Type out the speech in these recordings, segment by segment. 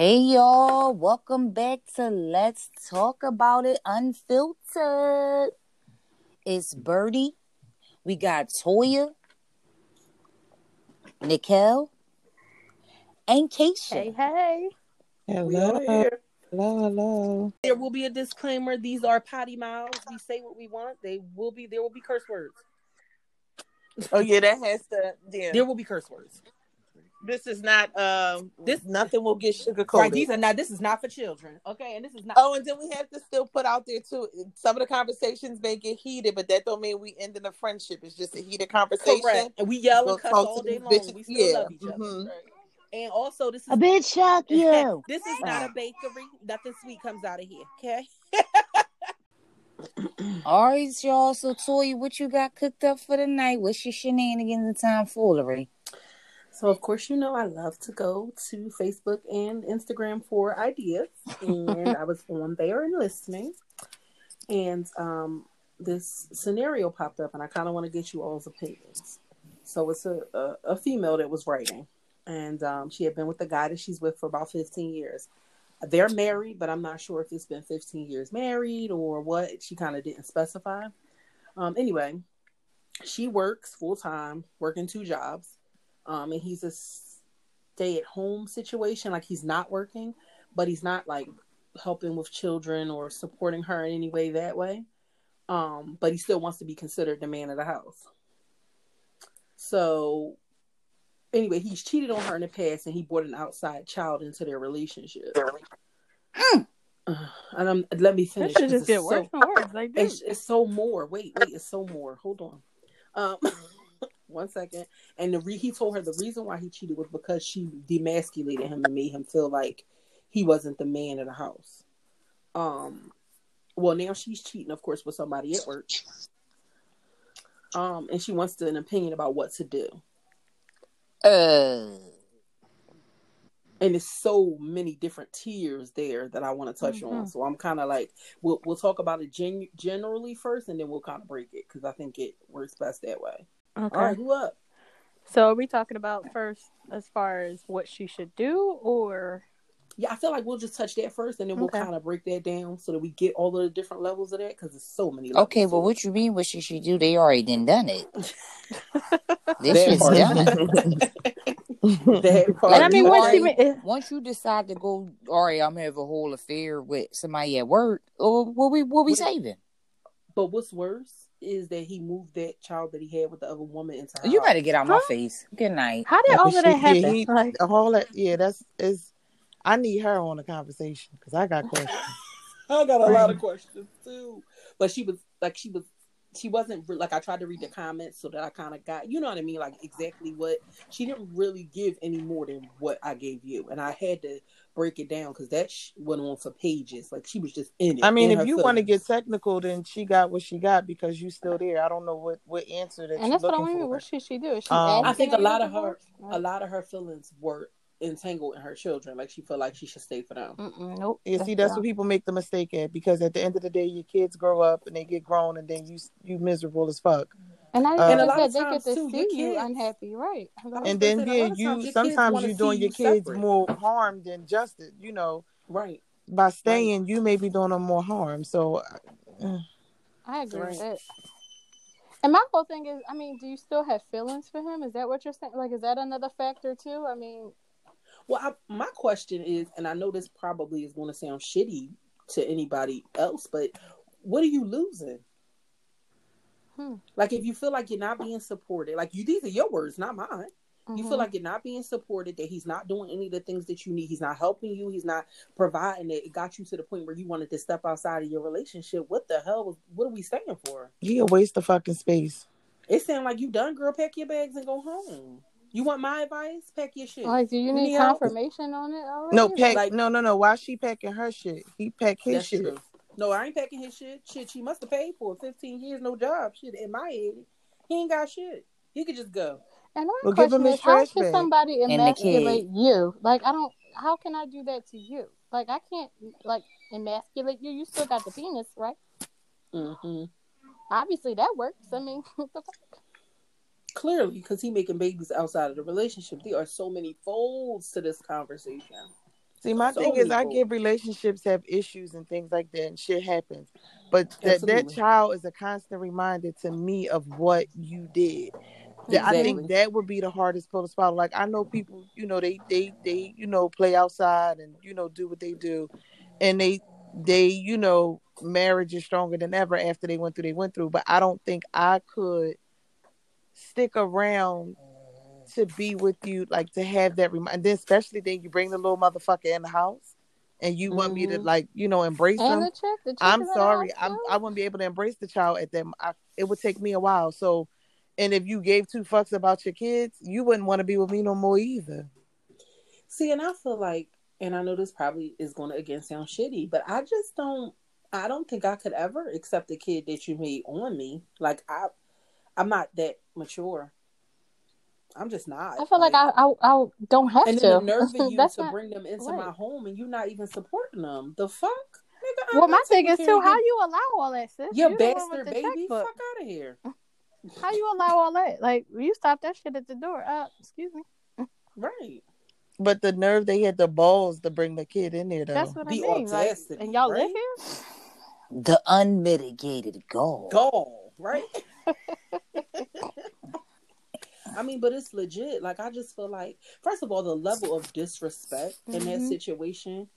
Hey y'all, welcome back to Let's Talk About It Unfiltered. It's Birdie. We got Toya, Nicole, and Keisha. Hey, hey. Hello. here. Hello, hello. There will be a disclaimer. These are potty mouths. We say what we want. They will be. There will be curse words. Oh yeah, that has to. Yeah, There will be curse words. This is not. Um, This- this nothing will get sugar coated. Right. These are not. This is not for children. Okay. And this is not. Oh, and then we have to still put out there too. Some of the conversations may get heated, but that don't mean we end in a friendship. It's just a heated conversation. correct. And we yell We'll and cuss talk all day long. bitches. We still Yeah. love each other. Mhm. Right. And also, this is A bitch shock you. this is not a bakery. Nothing sweet comes out of here. Okay. All right, y'all. So Toya, what you got cooked up for the night? What's your shenanigans and tomfoolery? So of course you know I love to go to Facebook and Instagram for ideas, and I was on there and listening, and um, this scenario popped up, and I kind of want to get you all's opinions. So it's a, a a female that was writing, and um, she had been with the guy that she's with for about fifteen years. They're married, but I'm not sure if it's been fifteen years married or what. She kind of didn't specify. Um, anyway, she works full time, working two jobs um, and he's a stay at home situation. Like he's not working, but he's not like helping with children or supporting her in any way that way. Um, but he still wants to be considered the man of the house. So, anyway, he's cheated on her in the past, and he brought an outside child into their relationship. Mm. And I'm, let me finish. This should 'cause just it's get worse so- and worse. Like it's, it's so more. Wait, wait, it's so more. Hold on. Um, one second. And the re- he told her the reason why he cheated was because she demasculated him and made him feel like he wasn't the man of the house. Um, well, now she's cheating, of course, with somebody at work. Um, and she wants to, an opinion about what to do. Uh, and it's so many different tiers there that I want to touch on. Mhm. So I'm kind of like, we'll we'll talk about it gen- generally first, and then we'll kind of break it because I think it works best that way. Okay. All right, who up? So are we talking about first as far as what she should do or Yeah, I feel like we'll just touch that first, and then we'll Okay. kind of break that down so that we get all of the different levels of that because it's so many. Levels okay, well, what you mean? What should she do? They already done done it. This That shit's part. done. That part. And I mean once she already- ma- Once you decide to go, all right, I'm gonna have a whole affair with somebody at work. Or what we what we What- saving? but what's worse is that he moved that child that he had with the other woman into. her You house. better get out of my Huh? face. Good night. how did all of that she- yeah, happen? he- like All that, yeah, that's is. I need her on the conversation because I got questions. I got a lot of questions too. But she was like, she was, she wasn't re- like. I tried to read the comments so that I kind of got, you know what I mean, like exactly what she didn't really give any more than what I gave you, and I had to break it down because that sh- went on for pages. Like she was just in it. I mean, if you want to get technical, then she got what she got because you still there. I don't know what what answer that and that's what I looking mean. for. What should she do? She Um, I think a lot of her, a lot of her feelings were entangled in her children. Like she felt like she should stay for them. Mm-mm, nope. Yeah, see, that's what people make the mistake at because at the end of the day, your kids grow up and they get grown, and then you you miserable as fuck. And I Uh, And a lot said of they get to too, see your you unhappy, right? And gonna then say, yeah, lot of times you sometimes you're doing see your kids separate. more harm than justice. You know, Right. by staying, you may be doing them more harm. So, uh, I agree with that. And my whole thing is, I mean, do you still have feelings for him? Is that what you're saying? Like, is that another factor too? I mean, Well, I, my question is, and I know this probably is going to sound shitty to anybody else, but what are you losing? Hmm. Like, if you feel like you're not being supported, like you, these are your words, not mine. You mhm. feel like you're not being supported, that he's not doing any of the things that you need. He's not helping you. He's not providing it. It got you to the point where you wanted to step outside of your relationship. What the hell? was- What are we staying for? he a waste of fucking space. It sounds like you done, girl. Pack your bags and go home. You want my advice? Pack your shit. like, do you You need need help? confirmation on it already? No, pack. Like- no, no, no. Why she packing her shit? He pack his shit. true. No, I ain't packing his shit. Shit, she must have paid for it. 15 years, no job. Shit, in my head, he ain't got shit. He could just go. And my Well, give question him is, how trash can bag. somebody emasculate you? Like, I don't. How can I do that to you? Like, I can't like emasculate you. You still got the penis, right? hmm Obviously, that works. I mean, what the fuck? Clearly, because he making babies outside of the relationship. There are so many folds to this conversation. See, my So thing is, I get relationships have issues and things like that, and shit happens. But that that child is a constant reminder to me of what you did. That I think that would be the hardest pill to swallow. Like I know people, you know, they they they you know play outside and you know do what they do, and they they you know marriage is stronger than ever after they went through they went through. But I don't think I could stick around to be with you, like to have that remind. And then especially then you bring the little motherfucker in the house, and you want me to Mhm. like you know embrace And them. the chick, the chick I'm is in the sorry, I'm. I wouldn't be able to embrace the child at them. I, it would take me a while. So, and if you gave two fucks about your kids, you wouldn't want to be with me no more either. See, and I feel like, and I know this probably is going to again sound shitty, but I just don't. I don't think I could ever accept the kid that you made on me. Like I, I'm not that mature. I'm just not. I feel like I, I I don't have and to. then the nerve of you That's to not- bring them into right. my home and you're not even supporting them. The fuck, nigga. I'm Well, my not thing is too. of How you allow all that, sis? your You bastard baby? checkbook. Fuck out of here. How you allow all that? Like you stop that shit at the door. Uh, excuse me. Right. But the nerve they had the balls to bring the kid in there though. That's what The I mean. Like, and y'all right? live here? The unmitigated goal. Gall, right? I mean, but it's legit. Like, I just feel like, first of all, the level of disrespect in that Mhm. situation,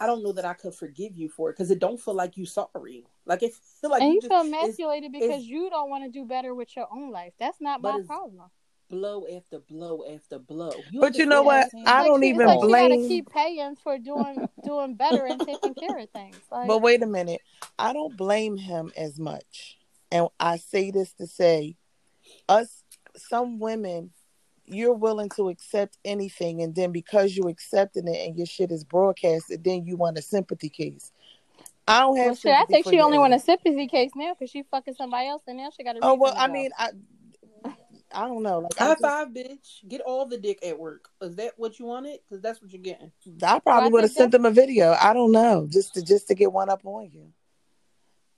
I don't know that I could forgive you for it because it don't feel like you sorry. Like, it feel like and you just- feel it's emasculated because it's- you don't want to do better with your own life. That's not my problem. blow after blow after blow. But you know what? I'm saying? I Like, don't she, even it's like she gotta keep paying for doing doing better and taking care of things. Like, But wait a minute. I don't blame him as much. And I say this to say, us, some women, you're willing to accept anything. And then because you accepting it and your shit is broadcasted, then you want a sympathy case. I don't have well, shit, I think for she your only want a sympathy case now because she fucking somebody else and now she got a Oh, well, I go. mean, I, I don't know. Like, I, High just, five, bitch. Get all the dick at work. Is that what you wanted? Because that's what you're getting. I probably I would have sent them a video. I don't know. Just to, just to get one up on you.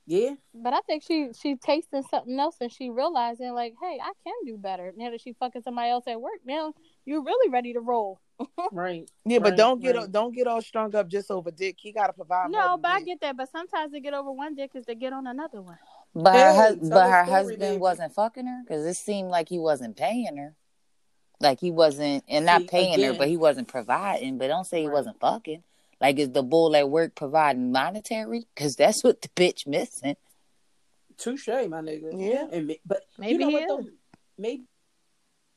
Yeah. But I think she she tasting something else and she realizing like, hey, I can do better now that she fucking somebody else at work. Now you're really ready to roll. Right. Yeah, but Right, don't get right. don't get all strung up just over dick. He got to provide. No, than but I get that. But sometimes they get over one dick because they get on another one. But her, Hey, hus- but her story, husband baby. wasn't fucking her because it seemed like he wasn't paying her. Like he wasn't, and not See, paying her, but he wasn't providing. But don't say he wasn't fucking. Like is the bull at work providing monetary? Because that's what the bitch missing. Touche, my nigga. Yeah. And ma- but Maybe you know what, though? Maybe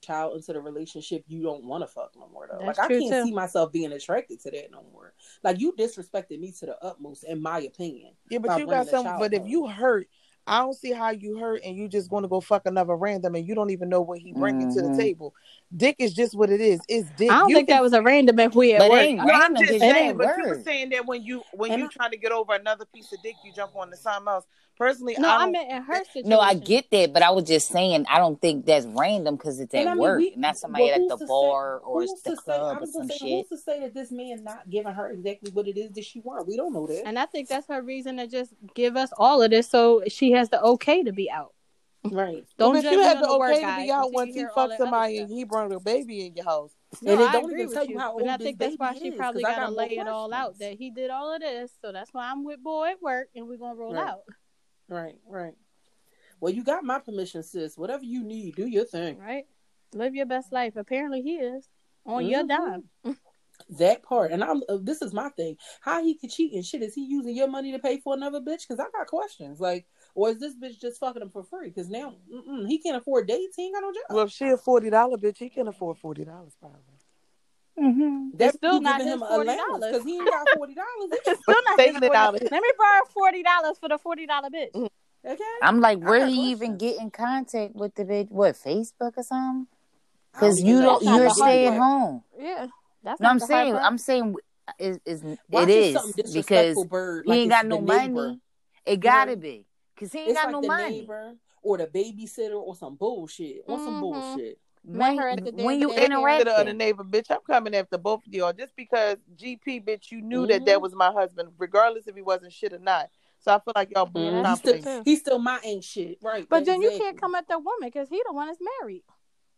child into the relationship you don't want to fuck no more though. That's like I can't too. see myself being attracted to that no more. Like you disrespected me to the utmost, in my opinion. Yeah, but you got the some. child But if you hurt, I don't see how you hurt, and you just going to go fuck another random, and you don't even know what he bringing to the Mhm. table. Dick is just what it is. It's dick. I don't You think can- that was a random if we at But work. ain't No, I'm random just 'cause it saying. ain't But you were saying that when you when And you I- trying to get over another piece of dick, you jump on to something else. Personally, No, I I don't. meant in her situation. No, I get that, but I was just saying I don't think that's random because it's at I mean, work, we- not somebody but at the to say- bar or who's the to say- I club or was some gonna say, shit. Who's to say that this man not giving her exactly what it is that she wants? We don't know that. And I think that's her reason to just give us all of this so she has the okay to be out. Right. Don't judge you have the okay to be out once he fucked somebody and he brought a baby in your house. No, And it I don't agree even with tell you how But I old think that's why she is, probably 'cause I got to got more lay it all out that he did all of this. So that's why I'm with boy at work and we're going to roll Right. out. Right, right. Well, you got my permission, sis. Whatever you need, do your thing. Right? Live your best life. Apparently he is on your Mhm. dime. That part, and I'm. Uh, this is my thing. How he could cheat and shit? Is he using your money to pay for another bitch? Because I got questions. Like, or is this bitch just fucking him for free? Because now mm-mm, he can't afford dates. He ain't got no job. Well, if she a forty dollar bitch, he can afford forty dollars probably. Mm-hmm. That's still not giving his him forty dollars. because he ain't got forty dollars. It's still not his Saving it $40. out. Let me borrow forty dollars for the forty dollar bitch. Okay. I'm like, where do you even get in contact with the bitch? What Facebook or something? Because you don't, you're the hard stay at part. home. Yeah, that's No, not I'm saying. I'm saying, is is Watch it it is because disrespectful, bird. he ain't got no neighbor. money. It gotta know, be because he ain't It's got like no the money. neighbor or the babysitter or some bullshit. Or some Mhm. bullshit. Met When her at the when you interact with the other neighbor, bitch, I'm coming after both of y'all just because GP, bitch, you knew that that Mhm. was my husband, regardless if he wasn't shit or not. So I feel like y'all Yeah, blew that's He's still too. he's still my ain't shit. Right. But then you can't come at the woman because he the one that's married.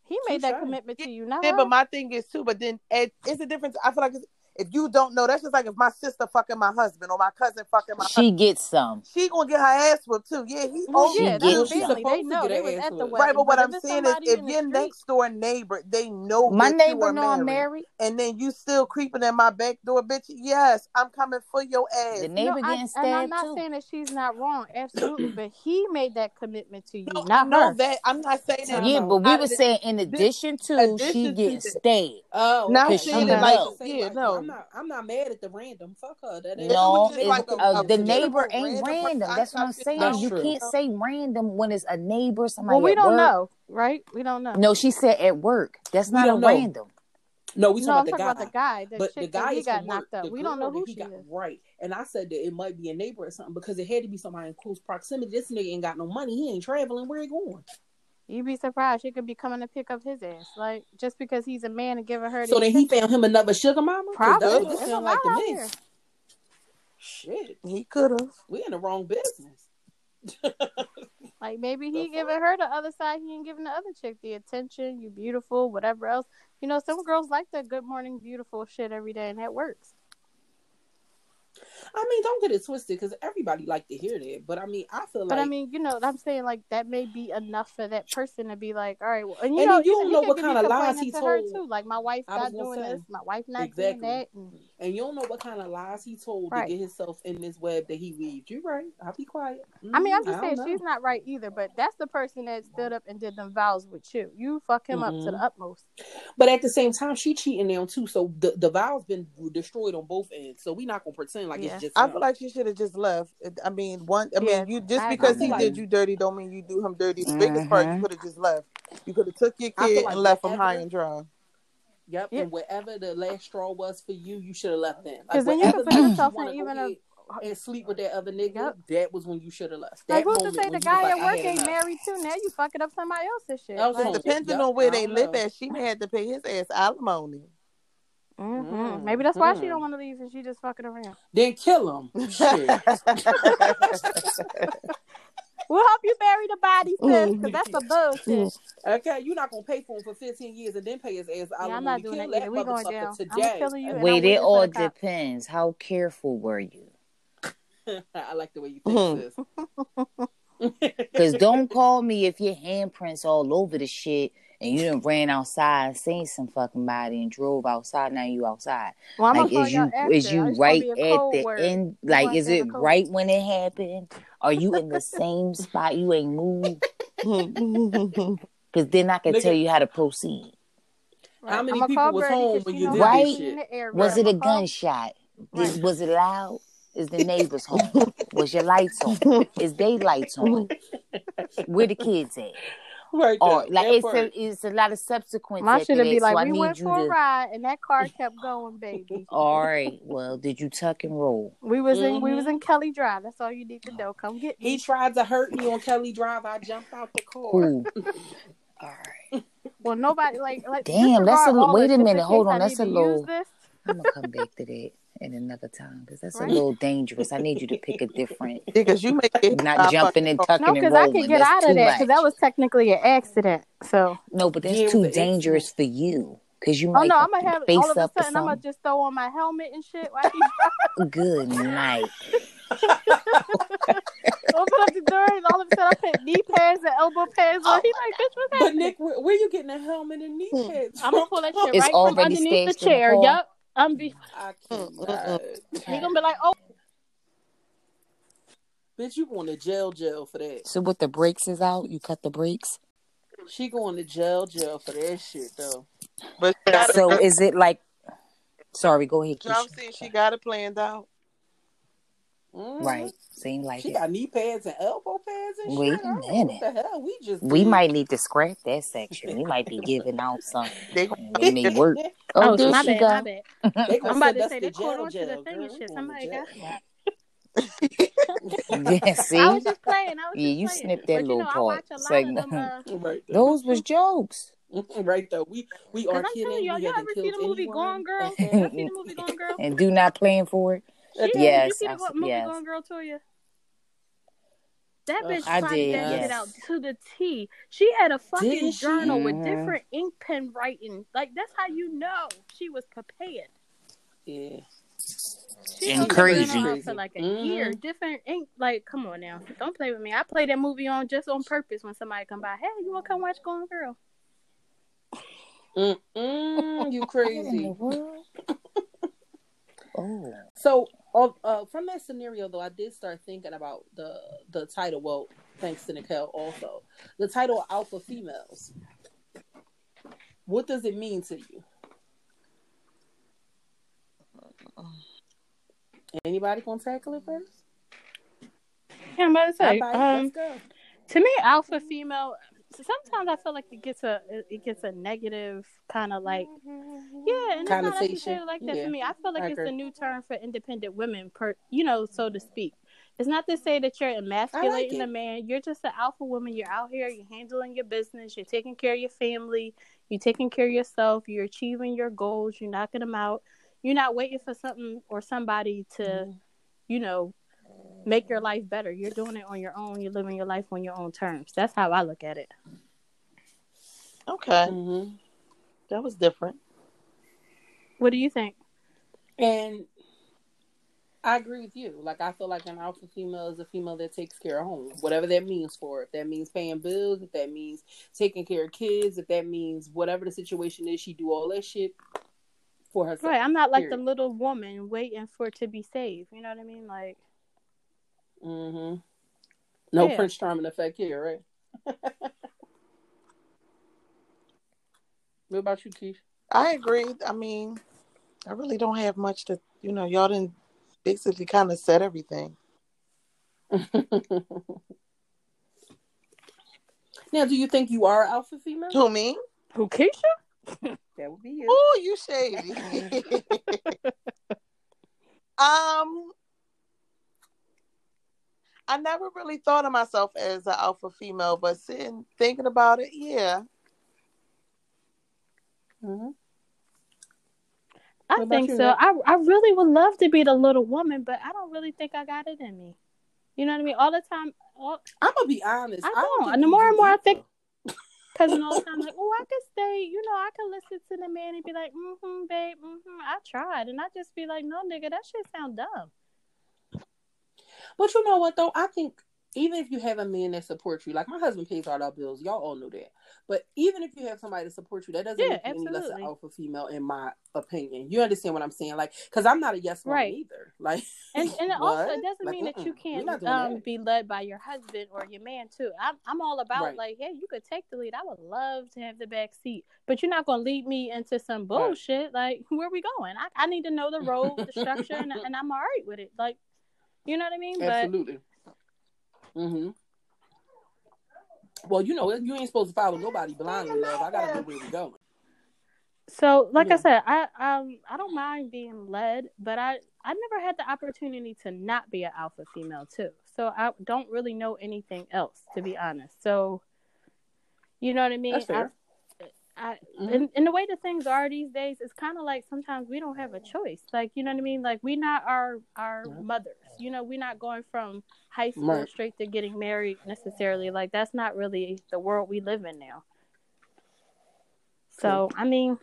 He made that Touche. commitment to you, not Yeah, her. but my thing is too. But then it, it's a difference. I feel like it's, If you don't know, that's just like if my sister fucking my husband or my cousin fucking my She gets some. she gonna get her ass whipped too. Yeah, he Well, owes She yeah, that's gets family. some. They know they was at the wedding. Right, but what I'm saying is, if in the your street- next door neighbor, they know My that neighbor you are know I'm married, married. and then you still creeping at my back door, bitch. Yes, I'm coming for your ass. The No, neighbor I, getting and I'm not too. saying that she's not wrong, absolutely, but he made that commitment to you, No, I not know her. that. I'm not saying that. Yeah, but we were saying in addition to she to getting stabbed. Oh, Now okay. Cause saying she like, know. yeah, I'm not. I'm not mad at the random. Fuck her. That ain't. No, it's, like a, uh, a the typical neighbor ain't random person, random. I That's what I'm saying. That's You true. can't say random when it's a neighbor, somebody Well, we at don't work. know, right? We don't know. No, she said at work. That's not a know. random. No, we no, talking I'm about talking the about guy. the guy, the But the guy that he is got from work. knocked up. The We don't know who he she got is. right. And I said that it might be a neighbor or something because it had to be somebody in close proximity. This nigga ain't got no money. He ain't traveling. Where he going? You'd be surprised. She could be coming to pick up his ass, like just because he's a man and giving her the So then he found him another sugar mama. Probably. that's what this There's a sound like to out me. Shit, He could have. we in the wrong business. Like maybe he The giving her the other side. He ain't giving the other chick the attention. You beautiful, whatever else. You know, some girls like the good morning beautiful shit every day, and that works. I mean, don't get it twisted because everybody like to hear that. But I mean, I feel But like But I mean, you know, I'm saying like that may be enough for that person to be like, all right, well, and you And know, you don't know what kind of lies he told. too. Like my wife I was not doing say. this, my wife not Exactly. doing that, and and you don't know what kind of lies he told Right. to get himself in this web that he weaved. You're right. I'll be quiet. I mean, I'm Mm, just saying don't she's not right either. But that's the person that stood up and did them vows with you. You fuck him up to the utmost. But at the same time, she cheating now too. So the the vows been destroyed on both ends. So we not gonna pretend like Yeah. it's just. I him. feel like she should have just left. I mean, one. I Yeah, mean, you just I because agree. he I feel did you dirty don't mean you do him dirty. The biggest part, you Mhm. could have just left. You could have took your kid like and left him high and dry. Yep, Yeah. and whatever the last straw was for you, you should have left then. Like 'Cause then you whatever could put yourself wanna in even a- and sleep with that other nigga. Yep. That was when you should have left. Like That who's to say the guy was like, at work ain't married too? Now you fucking up somebody else's shit. I was Like, Depending Yep, on where they don't live know. at, she may have to pay his ass alimony. mhm. maybe that's why she Mhm. don't want to leave and she just fucking around. Then kill him. Shit. We'll help you bury the body, oh, sis, because that's the bullshit. Okay, you're not gonna pay for him for 15 years and then pay his ass Yeah, I'm alimony. not doing Kill that that either. We going motherfucker down. I'm today. you. I'm Wait, it all the cops. depends. How careful were you? I like the way you think, sis. Because don't call me if your handprints all over the shit and you done ran outside and seen some fucking body and drove outside. Now you outside. Well, I'm like, is y'all you after. is you right at the word. end? Like, is it code. right when it happened? Are you in the same spot? You ain't moved? Because then I can Nigga. tell you how to proceed. Right. How many I'ma people was Birdie home 'cause when you know did how to this shit? the area. Was it a I'ma call- gunshot? Did- Right. was it loud? Is the neighbors home? Was your lights on? Is they lights on? Where the kids at? Right oh, Or like it's part. a, it's a lot of subsequent. My should have be like, so we went for a to. ride and that car kept going, baby. All right. Well, did you tuck and roll? We was in we was in mm-hmm. Kelly Drive. That's all you need to know. Come get me. He tried to hurt me on Kelly Drive. I jumped out the car. Cool. All right. Well, nobody like like. Damn, that's a- wait a minute, hold on, that's a to little- I'm gonna come back to that in another time because that's Right. a little dangerous. I need you to pick a different. because you make it Not jumping and tucking No, because I rolling. could get that's out of that because that was technically an accident. So, no, but that's Yeah, too an dangerous for you because you oh might no, I'm gonna have face all of a sudden I'm gonna just throw on my helmet and shit. Why you Good night. open up the door and all of a sudden I put knee pads and elbow pads on? Oh, he like, bitch, what's But? Nick, where, where you getting a helmet and knee hmm. pads? I'm gonna pull that shit It's right from underneath the chair. in the chair. Car? Yup. I'm be. I mm, cannot. Mm, mm. He gonna be like, oh, Bitch, you going to jail, jail for that. So what the brakes is out? You cut the brakes. She going to jail, jail for that shit though. But So is it like? Sorry, go ahead, I'm saying she got it planned out. Mhm. Right, seem like She it. got knee pads and elbow pads and Wait shit. a I don't minute. What the hell? We just We did. might need to scrap that section. We might be giving out something. They And it may work. oh, Oh, there my bad, go. my bad. They I'm about to say they caught jail, on to the thing girl. and We shit. Somebody to got. Yeah, see? I was just playing. I was Yeah, just you playing. snipped that but you little know, part. watch a lot Segment. of them. Uh, Right. Those was jokes. right though. We we are I'm kidding. telling y'all, y'all haven't ever see killed the movie anyone. Gone Girl? Okay. Y'all see the movie Gone Girl? And do not plan for it. She. Yes, you see the I- movie yes. Gone Girl, Toya? That bitch I plotted did, that shit yes. out to the T. She had a fucking Didn't she? journal with different ink pen writing. Like that's how you know she was prepared. Yeah. She And crazy. been for like a Mhm. year. Different ink. like come on now. Don't play with me. I play that movie on just on purpose when somebody come by. Hey, you wanna come watch Golden Girl? Mm-mm, you crazy. oh. So, uh, uh, from that scenario, though, I did start thinking about the the title. Well, thanks to Nicole, also the title "Alpha Females." What does it mean to you? Anybody gonna tackle it first? Yeah, I'm about to say. Um, to me, alpha female. Sometimes I feel like it gets a it gets a negative kind of like yeah, and it's not Connotation. necessarily like that Yeah, to me. I feel like I it's a new term for independent women, per you know, so to speak. It's not to say that you're emasculating it. a man. You're just an alpha woman. You're out here. You're handling your business. You're taking care of your family. You're taking care of yourself. You're achieving your goals. You're knocking them out. You're not waiting for something or somebody to, Mm-hmm. you know, make your life better. You're doing it on your own. You're living your life on your own terms. That's how I look at it. Okay, hmm that was different. What do you think? And I agree with you. Like I feel like an alpha female is a female that takes care of home, whatever that means for her. If that means paying bills, if that means taking care of kids, if that means whatever the situation is, she do all that shit for herself. Right. I'm not like the little woman waiting for it to be saved. You know what I mean? Like, hmm No Yeah. Prince Charming effect here, right? what about you, Keith? I agree. I mean, I really don't have much to, you know, y'all didn't basically kind of said everything. now, do you think you are an alpha female? Who me? who, Keisha? That would be you. Oh, you shady. um, I never really thought of myself as an alpha female, but sitting thinking about it, yeah. hmm I think you, so. Nick? I I really would love to be the little woman, but I don't really think I got it in me. You know what I mean? All the time, all, I'm gonna be honest. I don't don't. And the more and more I either. think- cousin all the time, like, oh, I could stay. You know, I could listen to the man and be like, mm-hmm, babe, mm-hmm. I tried, and I just be like, no, nigga, that shit sound dumb. But you know what though? I think even if you have a man that supports you, like my husband pays all our bills, y'all all know that. But even if you have somebody to support you, that doesn't Yeah, make you any less an alpha female, in my opinion. You understand what I'm saying? Like, because I'm not a yes woman Right. either. Like, And and it also it doesn't Like, mean that you can't um, that. be led by your husband or your man too. I'm I'm all about Right. like, hey, you could take the lead. I would love to have the back seat, but you're not gonna lead me into some bullshit. Like, where we going? I, I need to know the road, the structure, and, and I'm all right with it. Like, you know what I mean? But Absolutely. Mm-hmm. Well, you know, you ain't supposed to follow nobody blindly, love. I gotta know where we're going. So, like Yeah. I said, I um I don't mind being led, but I I never had the opportunity to not be an alpha female too. So I don't really know anything else, to be honest. So, you know what I mean? That's fair. I, I Mhm. and, and the way that things are these days, it's kind of like sometimes we don't have a choice. Like you know what I mean? Like we not our our mothers. You know, we're not going from high school Right. straight to getting married necessarily. Like that's not really the world we live in now. So I mean,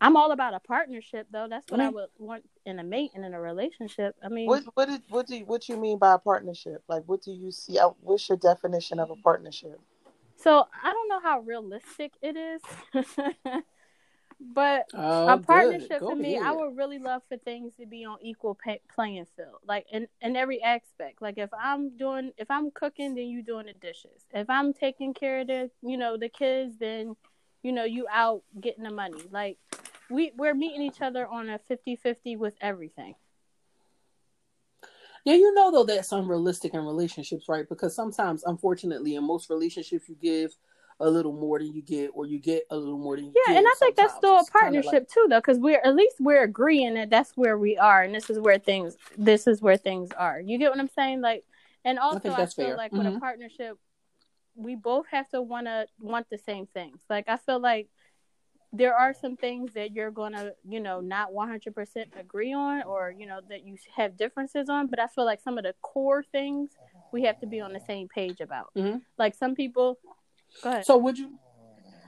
I'm all about a partnership though. That's what I Mhm. would want in a mate and in a relationship. I mean, What what did what do you, what you mean by a partnership? Like, what do you see? uh, What's your definition of a partnership? so I don't know how realistic it is, but Oh, a partnership for me, I would really love for things to be on equal pay- playing field, like in in every aspect. Like if I'm doing, if I'm cooking, then you doing the dishes. If I'm taking care of the, you know, the kids, then you know you out getting the money. Like we we're meeting each other on a 50-50 with everything. Yeah, you know though that's unrealistic in relationships, right? Because sometimes, unfortunately, in most relationships, you give a little more than you get, or you get a little more than you Yeah, give. and I think that's still a partnership too, though, because we're at least we're agreeing that that's where we are, and this is where things this is where things are. You get what I'm saying? Like, and also think I, feel fair. like with a Mhm. partnership, we both have to wanna want the same things. Like, I feel like there are some things that you're gonna, you know, not 100% agree on, or you know that you have differences on. But I feel like some of the core things we have to be on the same page about. Mhm. Like some people, go ahead. So would you?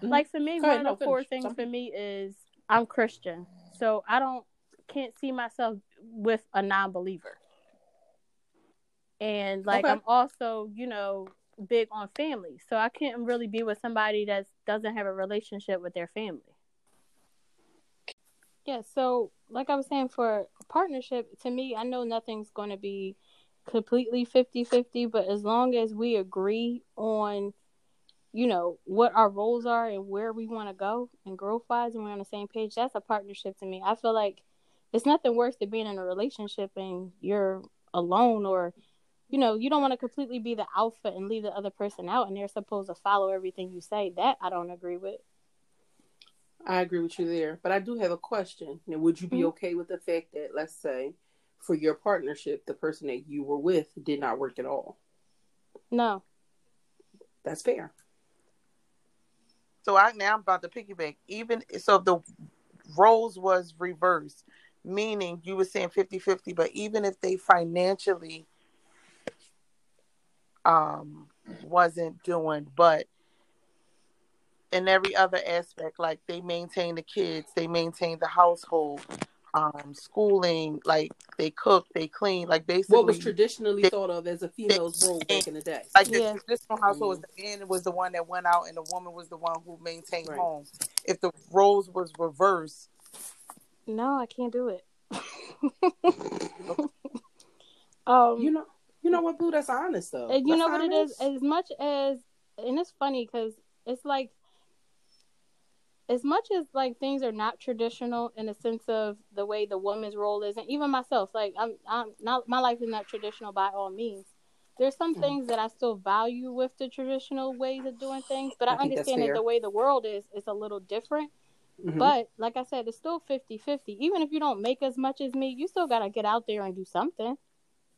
Mhm. Like for me, Go ahead, one no, of the core things Some- for me is I'm Christian, so I don't can't see myself with a non-believer. And like Okay. I'm also, you know, big on family. So I can't really be with somebody that doesn't have a relationship with their family. Yeah, so like I was saying for a partnership, to me, I know nothing's going to be completely 50-50, but as long as we agree on you know what our roles are and where we want to go and growth wise and we're on the same page that's a partnership to me i feel like it's nothing worse than being in a relationship and you're alone or you know you don't want to completely be the alpha and leave the other person out and they're supposed to follow everything you say that i don't agree with I agree with you there, but I do have a question. Now, would you be Mhm. okay with the fact that, let's say, for your partnership, the person that you were with did not work at all? no That's fair. So I now I'm about to piggyback. Even so, the roles was reversed, meaning you were saying 50-50, but even if they financially um wasn't doing, but in every other aspect, like they maintain the kids, they maintain the household, um, schooling, like they cook, they clean, like basically What was traditionally they- thought of as a female's role back in the day? like the Yeah. traditional household was the man was the one that went out and the woman was the one who maintained Right. home. If the roles was reversed, no i can't do it um You know, you know what, Blue? That's honest though. And you That's know what it is? As much as, and it's funny because it's like, as much as like things are not traditional in the sense of the way the woman's role is, and even myself, like I'm, I'm not, my life is not traditional by all means. There's some Mhm. things that I still value with the traditional ways of doing things, but I, I understand that the way the world is is a little different. Mhm. But like I said, it's still 50 50. Even if you don't make as much as me, you still got to get out there and do something.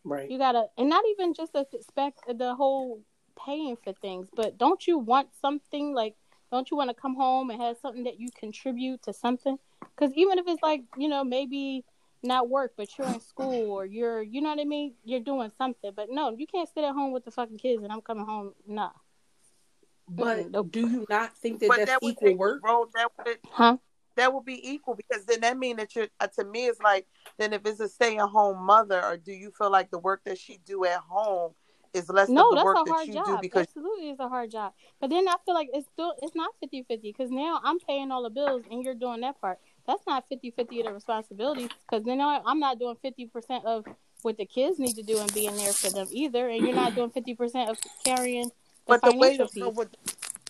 right. You gotta, and not even just the spec, the whole paying for things, but don't you want something like? Don't you want to come home and have something that you contribute to something? Because even if it's like you know maybe not work, but you're in school or you're, you know what I mean, you're doing something. But no, you can't sit at home with the fucking kids and I'm coming home. Nah, But nope. do you not think that but that's that equal work? role that would huh? that would be equal because then that mean that you're uh, to me it's like then if it's a stay at home mother or do you feel like the work that she do at home is less No, of the that's work a that hard you job. do because Absolutely, it's a hard job. But then I feel like it's still it's not 50-50 because now I'm paying all the bills and you're doing that part. That's not 50-50 of the responsibility because then I'm not doing fifty percent of what the kids need to do and being there for them either, and you're not doing fifty percent of carrying the but the way financial the, the, piece. what the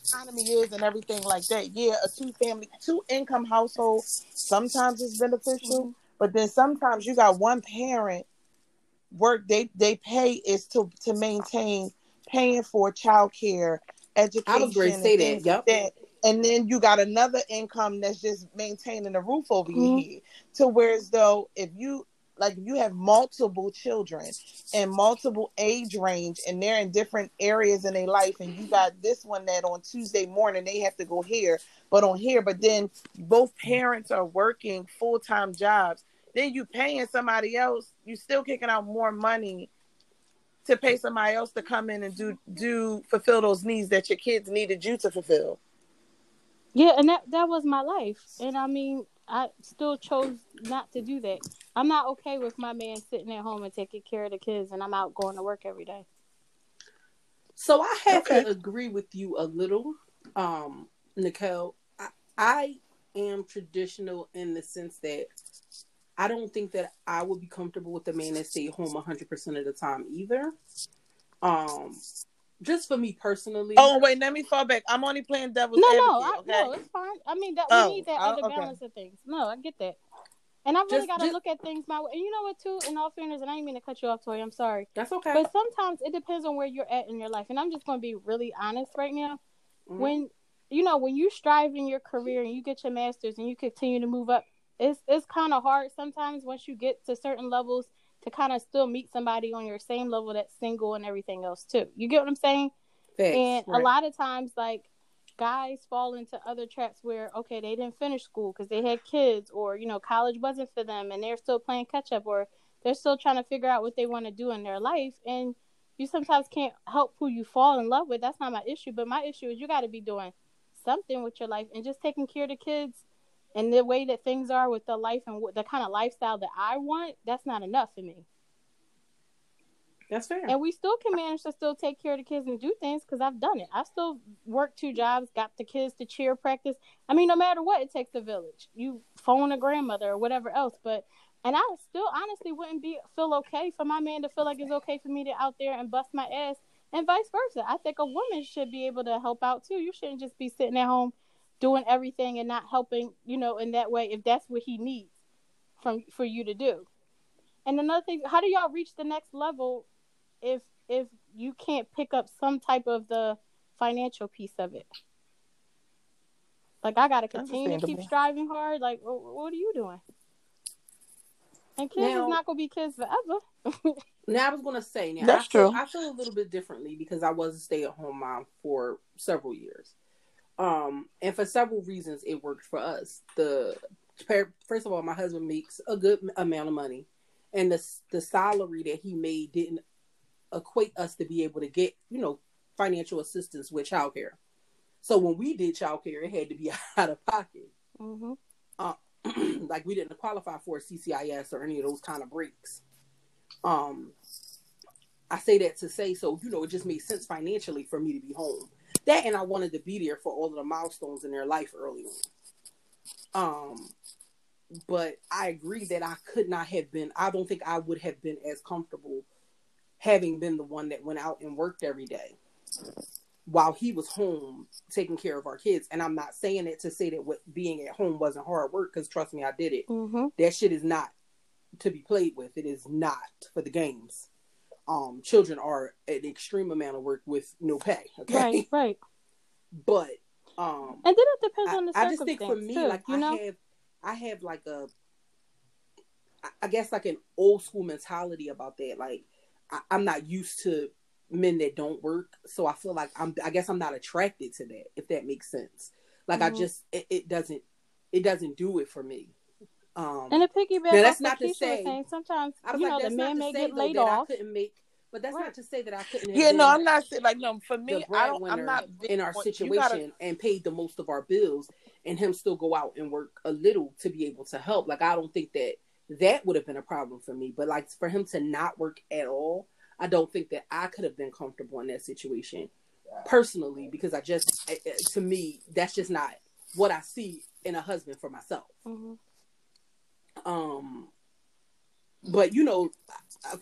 economy is and everything like that yeah a two family two income household sometimes it's beneficial Mm-hmm. but then sometimes you got one parent work they they pay is to to maintain paying for childcare education I was going to say that. Yep. that and then you got another income that's just maintaining a roof over your Mhm. head to whereas though if you like you have multiple children and multiple age range and they're in different areas in their life and you got this one that on tuesday morning they have to go here but on here but then both parents are working full-time jobs then you paying somebody else you still kicking out more money to pay somebody else to come in and do do fulfill those needs that your kids needed you to fulfill Yeah, and that that was my life, and I mean, I still chose not to do that. I'm not okay with my man sitting at home and taking care of the kids, and I'm out going to work every day. So I have Okay. to agree with you a little, um, Nicole. I, I am traditional in the sense that I don't think that I would be comfortable with a man that stay home 100% of the time either. Um, just for me personally. oh wait let me fall back i'm only playing devil's No, advocate no, I, okay no, it's fine. I mean, that Oh, we need that oh, other okay. balance of things. No, I get that, and I really got to look at things my way. And you know what, too? In all fairness, and I didn't mean to cut you off, Toy. I'm sorry, That's okay. but sometimes it depends on where you're at in your life, and I'm just going to be really honest right now. Mhm. when you know when you strive in your career and you get your masters and you continue to move up it's it's kind of hard sometimes once you get to certain levels to kind of still meet somebody on your same level that's single and everything else too. You get what i'm saying? Facts, and a lot of times like guys fall into other traps where okay they didn't finish school because they had kids or you know college wasn't for them and they're still playing catch up or they're still trying to figure out what they want to do in their life and you sometimes can't help who you fall in love with. That's not my issue but my issue is you got to be doing something with your life and just taking care of the kids and the way that things are with the life and the kind of lifestyle that I want, that's not enough for me. That's fair. And we still can manage to still take care of the kids and do things because I've done it. I've still work two jobs, got the kids to cheer practice. I mean, no matter what, it takes a village. You phone a grandmother or whatever else, but and I still honestly wouldn't be feel okay for my man to feel like it's okay for me to out there and bust my ass and vice versa. I think a woman should be able to help out too. You shouldn't just be sitting at home doing everything and not helping, you know, in that way if that's what he needs from for you to do. And another thing, how do y'all reach the next level if if you can't pick up some type of the financial piece of it? Like I gotta continue to keep striving hard. Like, what are you doing? And kids now, is not gonna be kids forever. now I was gonna say now that's I feel, true. I feel a little bit differently because I was a stay at home mom for several years, um, and for several reasons it worked for us. The first of all, my husband makes a good amount of money, and the the salary that he made didn't equate us to be able to get you know financial assistance with childcare. So when we did childcare, it had to be out of pocket. Mm-hmm. Uh, like we didn't qualify for CCIS or any of those kind of breaks. Um, I say that to say so you know it just made sense financially for me to be home. That and I wanted to be there for all of the milestones in their life early on. Um, but I agree that I could not have been. I don't think I would have been as comfortable having been the one that went out and worked every day while he was home taking care of our kids. And I'm not saying it to say that what being at home wasn't hard work because trust me, I did it. Mm-hmm. That shit is not to be played with. It is not for the games. Um, children are an extreme amount of work with no pay. Okay, right, right. But um, and then it depends I, on the I just think for me, too, like you I know? have, I have like a, I guess like an old school mentality about that. Like I, I'm not used to men that don't work. So I feel like I'm I guess I'm not attracted to that, if that makes sense. Like mm-hmm. I just it, it, doesn't it doesn't do it for me. Um and a piggyback now, that's not to say saying, sometimes you like, know the man may get laid off. I couldn't make but that's right. not to say that I couldn't. yeah, no, I'm not saying like no. For me, I don't. I'm not in our situation gotta... and paid the most of our bills, and him still go out and work a little to be able to help. Like I don't think that that would have been a problem for me. But like for him to not work at all, I don't think that I could have been comfortable in that situation personally because I just, to me, that's just not what I see in a husband for myself. Mm-hmm. Um, but you know,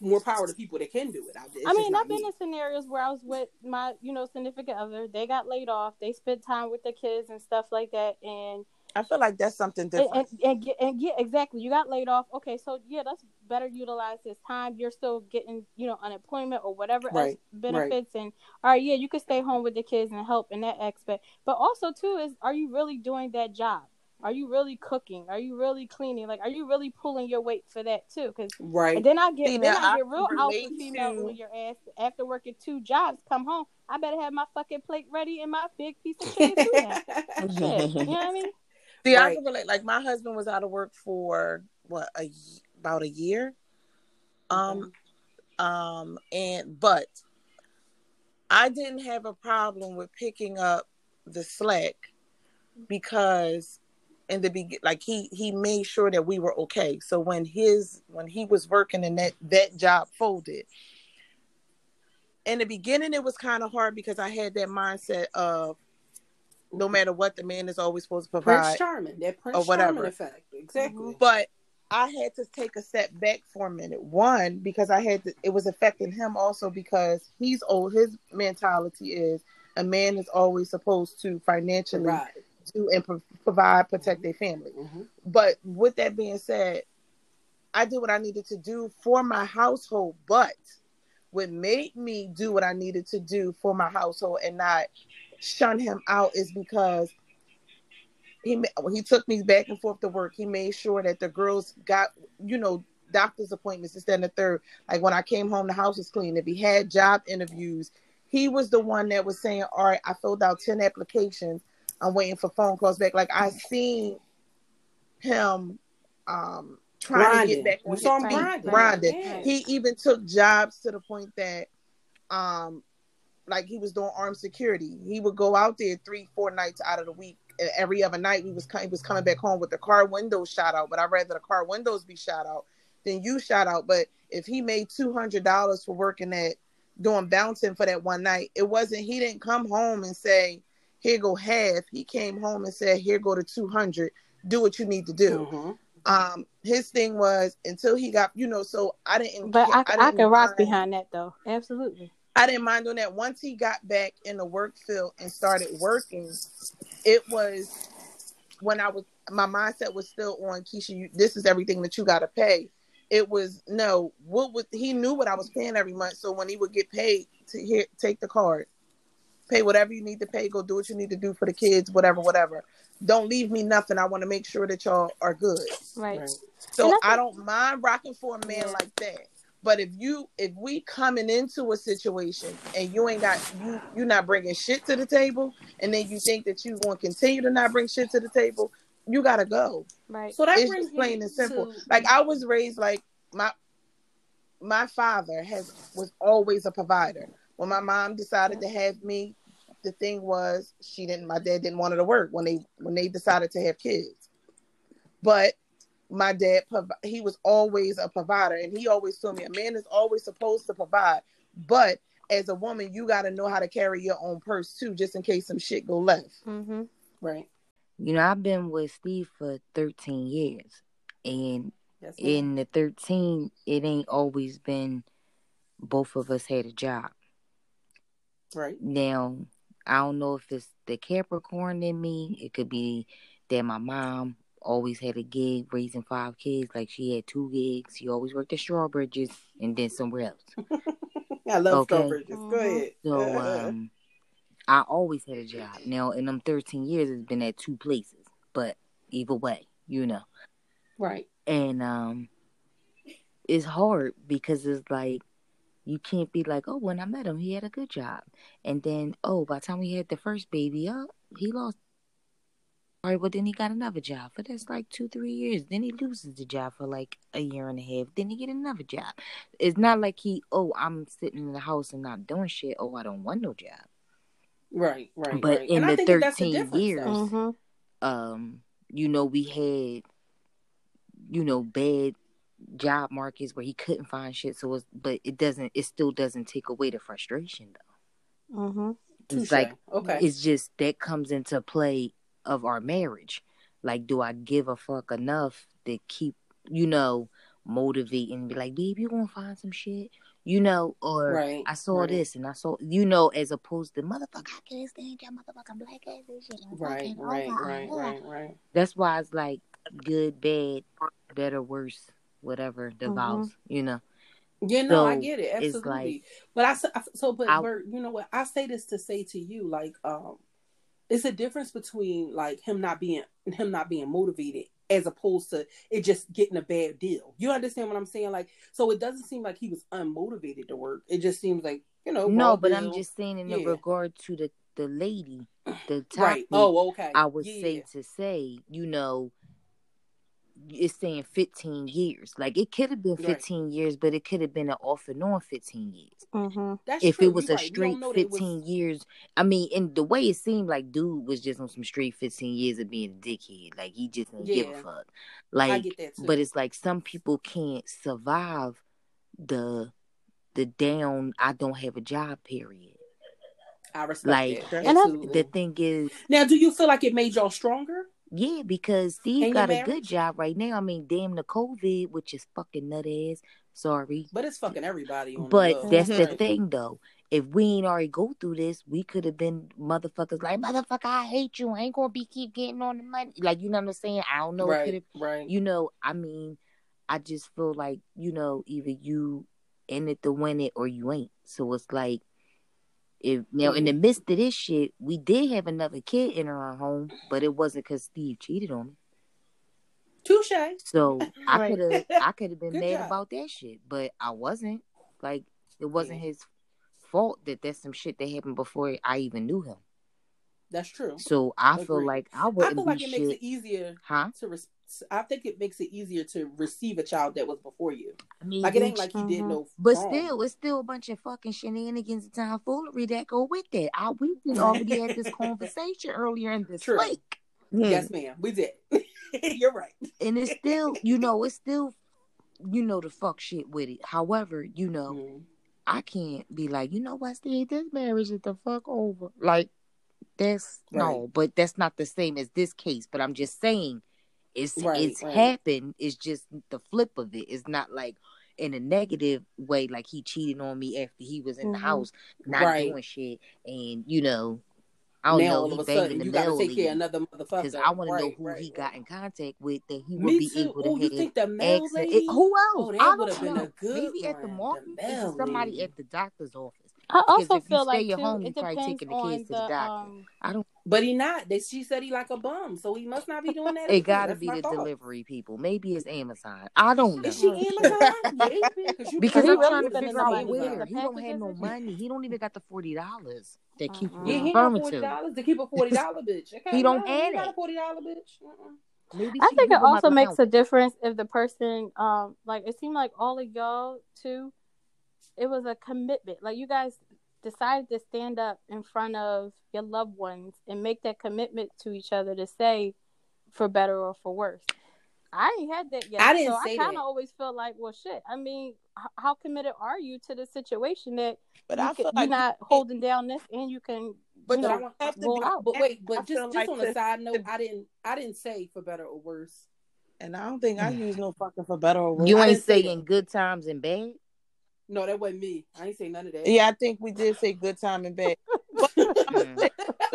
more power to people that can do it. It's I mean, I've been in scenarios where I was with my, you know, significant other. They got laid off. They spent time with the kids and stuff like that, and I feel like that's something different. And, and, and, and, yeah, exactly. You got laid off. Okay, so yeah, that's better utilize this time. You're still getting, you know, unemployment or whatever right. benefits. Right. And all right, yeah, you can stay home with the kids and help in that aspect. But also too is, are you really doing that job? Are you really cooking? Are you really cleaning? Like, are you really pulling your weight for that too? Because right. And then I get, See, then I, I get real alpha female to... when your ass after working two jobs, come home. I better have my fucking plate ready and my big piece of chicken too. Shit, you know what I mean? See, right. I can relate. Like my husband was out of work for what a about a year, um, mm-hmm. um, and but I didn't have a problem with picking up the slack because in the be like he he made sure that we were okay. So when his when he was working and that that job folded. In the beginning, it was kind of hard because I had that mindset of no matter what, the man is always supposed to provide. Prince Charming, that Prince or whatever. Charming effect, mm-hmm. exactly. But I had to take a step back for a minute. One, because I had to, it was affecting him also because he's old. His mentality is a man is always supposed to financially right. Do and pro- provide, protect their family. Mm-hmm. But with that being said, I did what I needed to do for my household. But what made me do what I needed to do for my household and not shun him out is because he he took me back and forth to work. He made sure that the girls got you know doctor's appointments instead of the third. Like when I came home, the house was clean. If he had job interviews, he was the one that was saying, "All right, I filled out ten applications. I'm waiting for phone calls back." Like I seen him um trying grinding. to get back on his feet, grinding. grinding. Yeah. He even took jobs to the point that um like he was doing armed security. He would go out there three, four nights out of the week And every other night we was he was coming back home with the car windows shot out, but I'd rather the car windows be shot out than you shot out. But if he made two hundred dollars for working at doing bouncing for that one night, it wasn't he didn't come home and say, Here go half. He came home and said, Here go to two hundred. Do what you need to do. Mhm. Um, his thing was until he got, you know, so I didn't But I, I, I, didn't can rock behind that though. Absolutely. I didn't mind doing that. Once he got back in the work field and started working, it was when I was my mindset was still on Keisha. You, this is everything that you got to pay. It was no. What would he knew what I was paying every month? So when he would get paid to here, take the card, pay whatever you need to pay. Go do what you need to do for the kids, whatever, whatever. Don't leave me nothing. I want to make sure that y'all are good. Right. Right. So And I I don't mind rocking for a man Yeah. like that. But if you if we coming into a situation and you ain't got you you not bringing shit to the table, and then you think that you going to continue to not bring shit to the table, you gotta go. Right. So that it's just plain and simple. to- Like I was raised like my my father has was always a provider. When my mom decided to have me, the thing was she didn't. My dad didn't want her to work when they when they decided to have kids. But my dad, he was always a provider, and he always told me a man is always supposed to provide, but as a woman, you got to know how to carry your own purse too, just in case some shit go left. Mm-hmm. right. You know, I've been with Steve for 13 years. And Yes, in the 13, it ain't always been both of us had a job. right. Now, I don't know if it's the Capricorn in me. It could be that my mom always had a gig raising five kids. Like she had two gigs. She always worked at Strawbridges and then somewhere else. I love Okay. Strawbridges. Go Mhm. ahead. So um, I always had a job. Now, in them 13 years, it's been at two places. But either way, you know. right. And um, it's hard because it's like, you can't be like, oh, when I met him, he had a good job. And then, oh, by the time we had the first baby, oh, he lost. All right, but then he got another job for that's like two, three years. Then he loses the job for like a year and a half. Then he get another job. It's not like he, oh, I'm sitting in the house and not doing shit. Oh, I don't want no job. Right. Right. But right. in and the think that that's the 13 years- Mm-hmm. um, you know, we had, you know, bad job markets where he couldn't find shit. So it's, but it doesn't, it still doesn't take away the frustration though. Mm-hmm. It's like, okay. it's just that comes into play of our marriage. Like, do I give a fuck enough to keep, you know, motivating and be like, babe, you gonna find some shit, you know, or Right, I saw right. this and I saw, you know, as opposed to motherfucker, I can't stand your motherfucking black ass and shit. I'm right. Right. Right. Right. Right. That's why it's like good, bad, better, worse, whatever the Mhm. you know. Yeah, no, I get it absolutely. like- but I so, but I- Bert, you know what? I say this to say to you, like, um, it's a difference between like him not being him not being motivated as opposed to it just getting a bad deal. You understand what I'm saying? Like, so it doesn't seem like he was unmotivated to work. It just seems like you know. no, but I'm just saying in the regard to the the lady, the topic. right. Oh, okay. I would Yeah. say to say, you know, it's saying 15 years. Like it could have been Right. 15 years, but it could have been an off and on 15 years. Mm-hmm. That's if true. it was You're a right. Straight know that it was- 15 years, I mean, and the way it seemed like dude was just on some straight 15 years of being a dickhead. Like he just didn't give a Yeah. fuck. I Like, get that too. but it's like some people can't survive the the down I don't have a job period. I respect like, that. And The thing is, now, do you feel like it made y'all stronger? Yeah, because In Steve your got a good job right now. I mean, damn the COVID, which is fucking nut ass. Sorry. But it's fucking everybody. On But the that's the thing though. If we ain't already go through this, we could have been motherfuckers like motherfucker, I hate you. I ain't gonna be keep getting on the money. Like you know what I'm saying? I don't know. Right, right. you know, I mean, I just feel like, you know, either you in it to win it or you ain't. So it's like if now in the mm-hmm. midst of this shit, we did have another kid in our home, but it wasn't because Steve cheated on me. Touche. So I Right. could have I could have been Good mad job. about that shit, but I wasn't. Like it wasn't his fault that that's some shit that happened before I even knew him. That's true. So I feel like I wouldn't I feel like it makes it easier Huh? to. Res- I think it makes it easier to receive a child that was before you. I mean, Like it ain't like you did Mhm. no. But wrong. still, it's still a bunch of fucking shenanigans and tomfoolery that go with that. I we did already had this conversation earlier in this True. week. Hmm. Yes, ma'am. We did. You're right. and it's still, you know, it's still, you know, the fuck shit with it. However, you know, Mhm. I can't be like, you know what, Steve, this marriage is the fuck over. Like, that's no, but that's not the same as this case. But I'm just saying, it's Right, it's right. happened. It's just the flip of it. It's not like in a negative way, like he cheated on me after he was in the Mhm. house, not Right. doing shit, and you know, I don't now know, all he of a sudden the you got to take care of another motherfucker. Because I want to know who right, he right. got in contact with that he would be too. able to Oh, you think the mail access. lady? It- who else? Oh, I would've don't been know. a good Maybe at the one. mall. The Maybe somebody lady. at the doctor's office. I also feel like at too, home, you it probably depends taking the on kids to the the doctor. um. I don't. But he not. They, she said he like a bum, so he must not be doing that. It either. gotta That's be the thought. delivery people. Maybe it's Amazon. I don't know. Is she. Amazon? Maybe. Cause you Because I'm trying to figure out where The he don't have no money. He don't even got the forty dollars that keep Uh-uh. Yeah, he got forty dollars to keep a forty dollar bitch. Okay, He don't no, have he got it. a forty dollar bitch. Uh-uh. Maybe I think it also makes account. a difference if the person, um, like it seemed like all of y'all too, it was a commitment. Like you guys decided to stand up in front of your loved ones and make that commitment to each other to say, for better or for worse. I ain't had that yet, I didn't so I kind of always feel like, well, shit. I mean, h- how committed are you to the situation that But you I can, feel you're like not holding down this and you can, But you But I know, want, have to roll be- out. but wait, but I just just like on a side note, I didn't I didn't say for better or worse. and I don't think I use no fucking for better or worse. You ain't didn't say saying good times and bad. No, that wasn't me. I ain't say none of that. Yeah, I think we did say good time and bad. But Mm.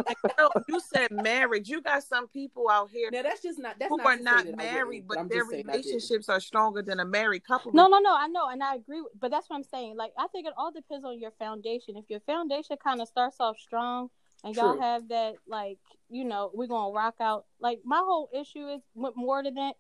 you said marriage. You got some people out here Now that's just not that's who not are not married, wouldn't, but their just saying I didn't. relationships are stronger than a married couple. No, no, no. I know, and I agree. With, but that's what I'm saying. Like, I think it all depends on your foundation. If your foundation kind of starts off strong, and y'all have that, like, you know, we're gonna rock out. Like, my whole issue is with more than that.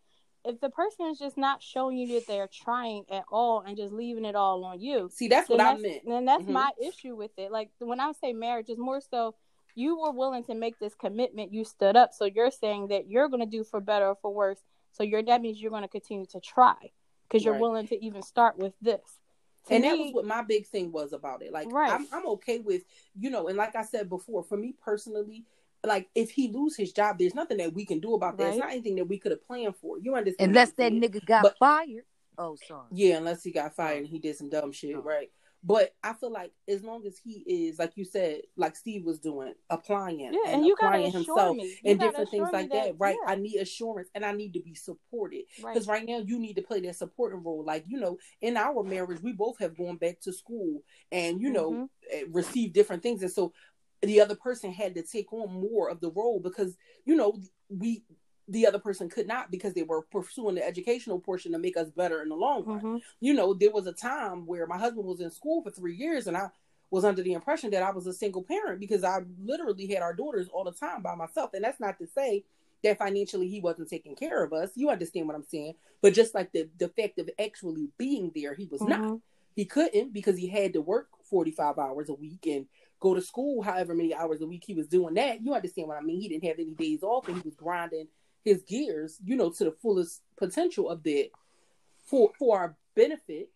If the person is just not showing you that they're trying at all and just leaving it all on you, See, that's what I that's, meant. then that's Mhm. my issue with it. Like when I say marriage, is more so you were willing to make this commitment. You stood up, so you're saying that you're going to do for better or for worse. So you're that means you're going to continue to try because you're Right. willing to even start with this. To and that was what my big thing was about it. Like Right. I'm I'm okay with, you know, and like I said before, for me personally, like if he lose his job, there's nothing that we can do about that. It's not anything that we could have planned for. You understand? Unless that nigga got But- fired. Oh, sorry. Yeah, unless he got fired and he did some dumb shit, Oh. right? But I feel like as long as he is, like you said, like Steve was doing, applying yeah, and, and you applying himself and different things like that, right? yeah, I need assurance and I need to be supported. Because right now you need to play that supporting role. Like, you know, in our marriage, we both have gone back to school and, you know, Mhm. eh, received different things. And so the other person had to take on more of the role because, you know, we the other person could not because they were pursuing the educational portion to make us better in the long run. Mhm. You know, there was a time where my husband was in school for three years and I was under the impression that I was a single parent because I literally had our daughters all the time by myself. And that's not to say that financially he wasn't taking care of us. You understand what I'm saying? But just like the, the fact of actually being there, he was not. Mhm. He couldn't because he had to work 45 hours a week and go to school however many hours a week he was doing that. You understand what I mean? He didn't have any days off and he was grinding his gears, you know, to the fullest potential of that for for our benefit.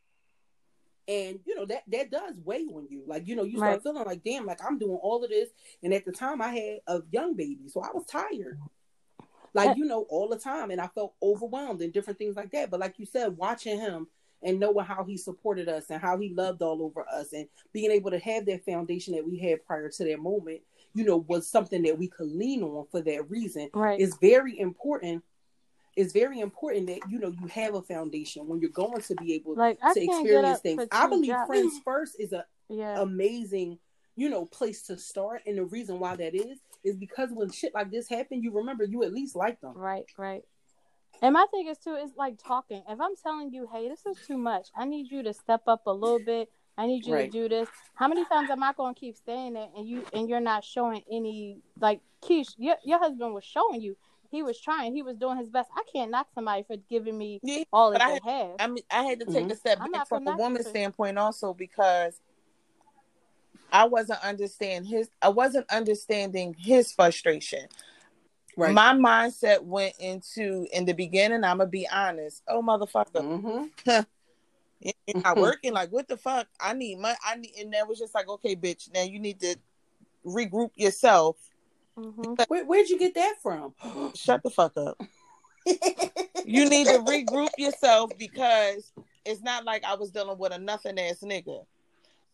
And you know that that does weigh on you. Like you know, you start Right. feeling like, damn, like I'm doing all of this. And at the time, I had a young baby, so I was tired, like you know, all the time, and I felt overwhelmed and different things like that. But like you said, watching him and knowing how he supported us and how he loved all over us, and being able to have that foundation that we had prior to that moment, you know, was something that we could lean on for that reason Right. it's very important it's very important that you know you have a foundation when you're going to be able like to experience things i believe jobs. friends first is a Yeah. amazing you know place to start and the reason why that is is because when shit like this happened, you remember you at least like them Right, right. And my thing is too is like talking. If I'm telling you, hey, this is too much, I need you to step up a little bit. I need you Right. to do this. How many times am I going to keep saying that, and you and you're not showing any like Keish? Your your husband was showing you. He was trying. He was doing his best. I can't knock somebody for giving me Yeah, all that I they have. I mean, I had to take Mhm. a step back not from a gonna woman's you. standpoint also because I wasn't understand his. I wasn't understanding his frustration. Right My mindset went into in the beginning. I'm gonna be honest. Oh motherfucker, mm-hmm. you're not working. Like what the fuck? I need money. I need, and that was just like, okay, bitch. Now you need to regroup yourself hmm Where, where'd you get that from? Shut the fuck up. You need to regroup yourself because it's not like I was dealing with a nothing ass nigga.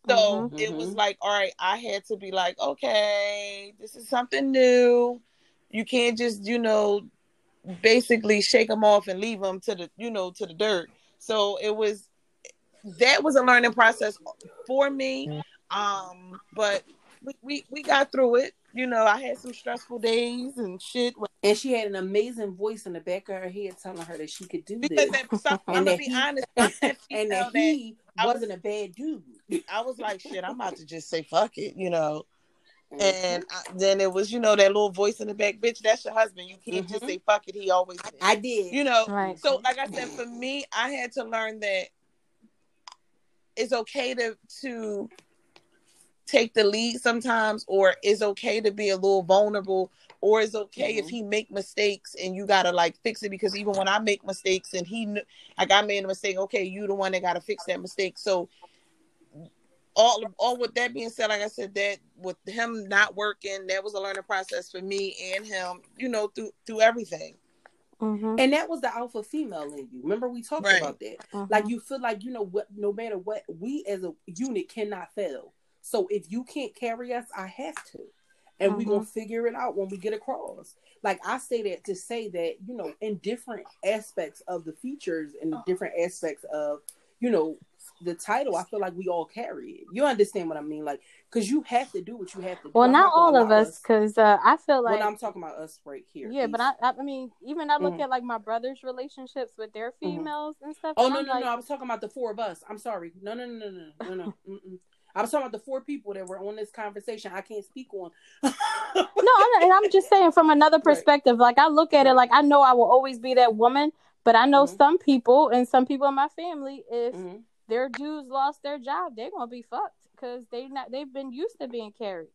So Mhm. it was Mhm. like, all right, I had to be like, okay, this is something new. You can't just, you know, basically shake them off and leave them to the, you know, to the dirt. So it was that was a learning process for me. Um, but we, we, we got through it. You know, I had some stressful days and shit And she had an amazing voice in the back of her head telling her that she could do because this. that, some, I'm And gonna that be he- honest, and that he I was- wasn't a bad dude. I was like, shit, I'm about to just say fuck it, you know. Mm-hmm. And I, then it was, you know, that little voice in the back, bitch, that's your husband. You can't just Mhm. say fuck it. He always did. I did. you know. Right. So, like I said, for me, I had to learn that it's okay to to take the lead sometimes, or it's okay to be a little vulnerable, or it's okay if Mhm. he make mistakes and you gotta like fix it. Because even when I make mistakes and he kn- like I made a mistake, okay, you the one that gotta fix that mistake. So all all with that being said, like I said, that with him not working, that was a learning process for me and him. You know, through through everything. hmm And that was the alpha female in you. Remember we talked Right. about that. Mm-hmm. Like you feel like you know what no matter what, we as a unit cannot fail. So if you can't carry us, I have to. And we're gonna figure it out when we get across. Like I say that to say that, you know, in different aspects of the features and the different aspects of, you know, the title, I feel like we all carry it. You understand what I mean? Like, because you have to do what you have to do. Well, not all of us, because uh, I feel Well, like I'm talking about us right here. yeah, but I, I mean, even I look Mhm. at like my brother's relationships with their females and stuff. Oh and no I'm no like, no! I was talking about the four of us. I'm sorry. No no no no no no no. I was talking about the four people that were on this conversation. I can't speak on. No, I'm, and I'm just saying from another Right. perspective. Like I look at it like I know I will always be that woman, but I know Mhm. some people and some people in my family, if Mhm. Their dudes lost their job, they're gonna be fucked because they not they've been used to being carried.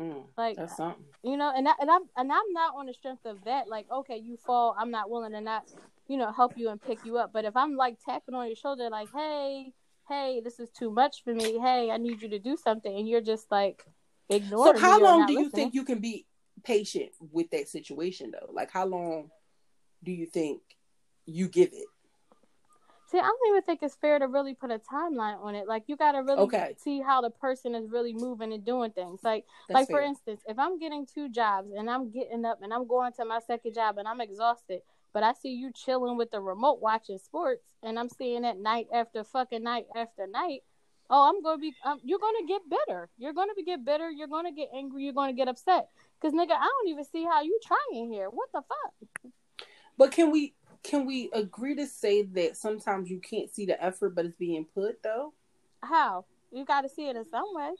Mm, Like that's something. you know, and I, and I'm and I'm not on the strength of that. Like okay, you fall, I'm not willing to not you know help you and pick you up. But if I'm like tapping on your shoulder, like hey. Hey, this is too much for me. Hey, I need you to do something, and you're just like ignoring. So how long do you listening. think you can be patient with that situation though? Like how long do you think you give it? See, I don't even think it's fair to really put a timeline on it. Like you got to really Okay. see how the person is really moving and doing things. Like, That's like for instance, if I'm getting two jobs and I'm getting up and I'm going to my second job and I'm exhausted, but I see you chilling with the remote watching sports and I'm seeing it night after fucking night after night. Oh, I'm gonna be. Um, you're gonna get bitter. You're gonna be get bitter. You're gonna get angry. You're gonna get upset. Cause nigga, I don't even see how you trying here. What the fuck? But can we can we agree to say that sometimes you can't see the effort, but it's being put though? How? You got to see it in some way.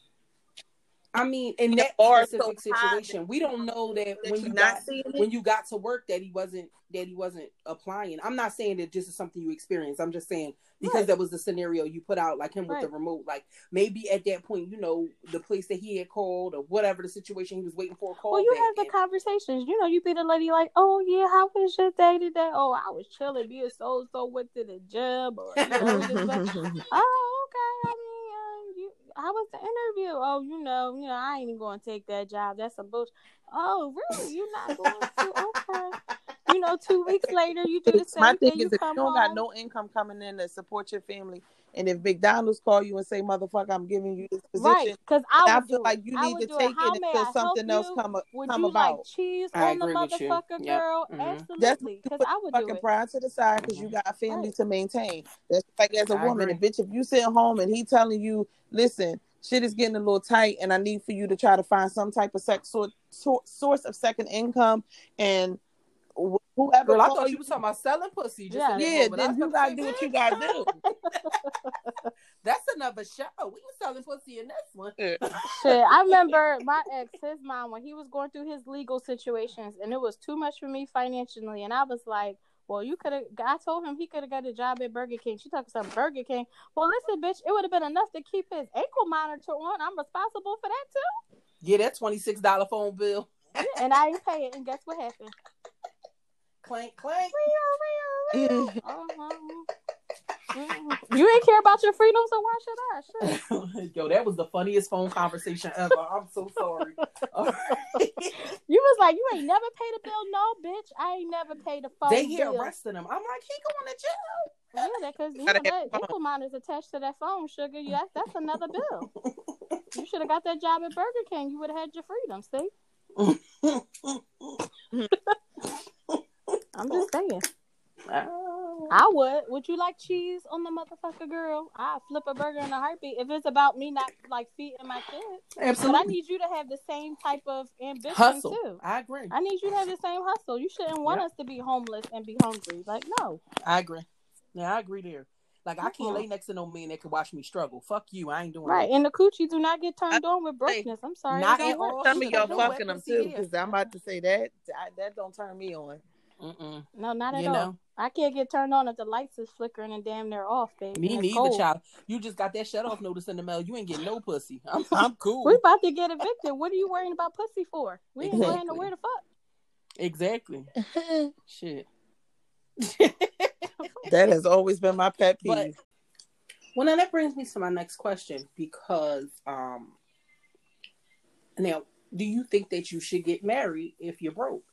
I mean, in that specific so situation, we don't know that That when you got when you got to work that he wasn't that he wasn't applying. I'm not saying that this is something you experienced. I'm just saying because Right. that was the scenario you put out, like him with the remote. Like maybe at that point, you know, the place that he had called or whatever the situation he was waiting for a call. Well, you have the conversations. You know, you be the lady like, "Oh yeah, how was your day today? Oh, I was chilling. Me and so so went to the gym, or you know, just like, oh okay. I mean, how was the interview? Oh, you know, you know, I ain't even going to take that job. That's a bullshit. Oh, really? You're not going to? Okay. You know, two weeks later, you do the same My thing thing. is, You if you don't got no income coming in to support your family, and if McDonald's call you and say, "Motherfucker, I'm giving you this position," Right, because I I feel like you I need to take it. It until something else come a- Would come you about. like cheese I on the agree with you. motherfucker, Yep. girl? Mhm. Absolutely, because I would do fucking it. pride to the side because you got a family Right. to maintain. That's like as a I woman, agree. and bitch, if you sit home and he telling you, "Listen, shit is getting a little tight, and I need for you to try to find some type of sex sort, sor- source of second income," and wh- whoever Girl, I thought you, you was talking about selling pussy. Just Yeah. yeah, moment. Then you about gotta do what you bitch. gotta do. That's another show. We was selling pussy in this one. Shit, I remember my ex, his mom, when he was going through his legal situations, and it was too much for me financially, and I was like, "Well, you could have." I told him he could have got a job at Burger King. She talking some Burger King. Well, listen, bitch, it would have been enough to keep his ankle monitor on. I'm responsible for that too, Yeah, that twenty six dollar phone bill. and I ain't pay it. And guess what happened? Clank clank. Uh-huh. You ain't care about your freedom, so why should I? Shit. Yo, that was the funniest phone conversation ever. I'm so sorry. All right. You was like, you ain't never paid a bill. No, bitch, I ain't never paid a phone they here bill. arresting him. I'm like, he going to jail. Yeah, that's because you know Gotta have that ankle monitor's attached to that phone, sugar. You that's, that's another bill. You should have got that job at Burger King. You would have had your freedom. See, I'm just saying. Oh. I would. Would you like cheese on the motherfucker, girl? I flip a burger in a heartbeat. If it's about me not like feeding my kids, but I need you to have the same type of ambition Hustle. too. I agree. I need you to have the same hustle. You shouldn't want Yep. us to be homeless and be hungry. Like no. I agree. Yeah, I agree there. Like I can't lay next to no man that can watch me struggle. Fuck you. I ain't doing Right, that. and the coochie do not get turned on with brokenness. I'm sorry, Not at all. Some of y'all fucking them too, because I'm about to say that I, that don't turn me on. Mm-mm. No, not at You all. know? I can't get turned on if the lights is flickering and damn near off, baby. Me it's neither, cold. child. You just got that shut off notice in the mail. You ain't getting no pussy. I'm, I'm cool. We about to get evicted. What are you worrying about pussy for? We ain't going nowhere to fuck. Exactly. Shit. That has always been my pet peeve. But well, now that brings me to my next question because um, now, do you think that you should get married if you're broke?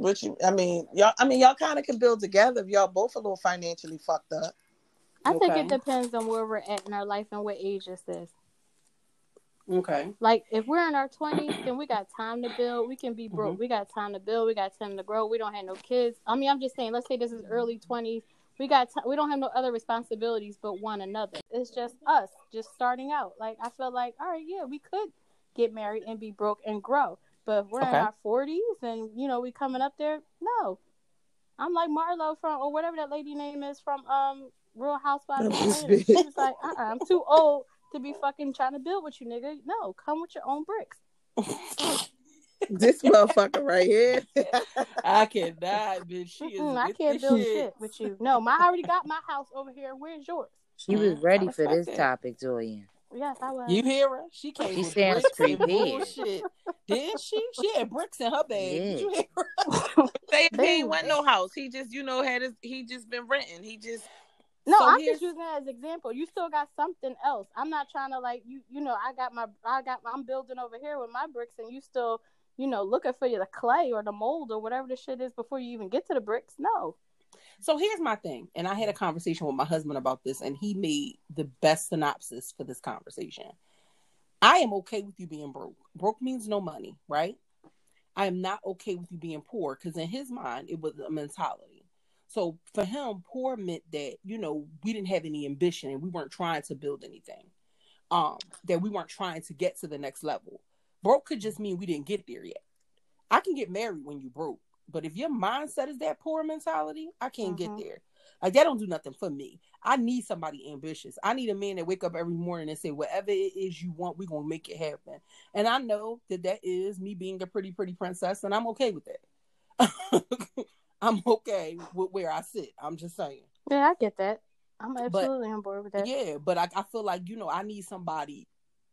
Which you, I mean, y'all. I mean, y'all kind of can build together if y'all both a little financially fucked up. I think it depends on where we're at in our life and what age this is. Okay. Like if we're in our twenties, then we got time to build. We can be broke. Mm-hmm. We got time to build. We got time to grow. We don't have no kids. I mean, I'm just saying. Let's say this is early twenties. We got t- we don't have no other responsibilities but one another. It's just us, just starting out. Like I feel like, all right, yeah, we could get married and be broke and grow. But if we're in our forties and you know we coming up there, no. I'm like Marlo from or whatever that lady name is from um Real Housewives of This She was like, uh-uh, I'm too old to be fucking trying to build with you, nigga. No, come with your own bricks. This motherfucker right here. I cannot, bitch. She is. I can't build shit. with you. No, my I already got my house over here. Where's yours? She was ready for this topic, Julian. Yes, I was. You hear her? She came She with sounds bricks and prepared. bullshit. Did she? She had bricks in her bag. Did you hear her? Say if he ain't want no house. He just, you know, had his. He just been renting. He just. No, So I'm just using that as example. You still got something else. I'm not trying to like you. You know, I got my, I got, I'm building over here with my bricks, and you still, you know, looking for the clay or the mold or whatever the shit is before you even get to the bricks. No, So here's my thing, and I had a conversation with my husband about this, and he made the best synopsis for this conversation. I am okay with you being broke. Broke means no money, right? I am not okay with you being poor because in his mind it was a mentality. So for him, poor meant that you know we didn't have any ambition and we weren't trying to build anything. Um, that we weren't trying to get to the next level. Broke could just mean we didn't get there yet. I can get married when you broke, but if your mindset is that poor mentality, I can't Mhm. get there. Like that don't do nothing for me. I need somebody ambitious. I need a man that wake up every morning and say, whatever it is you want, we're gonna make it happen. And I know that that is me being a pretty, pretty princess, and I'm okay with that. I'm okay with where I sit. I'm just saying. yeah, I get that. I'm absolutely on board with that. Yeah, but I, I feel like you know I need somebody.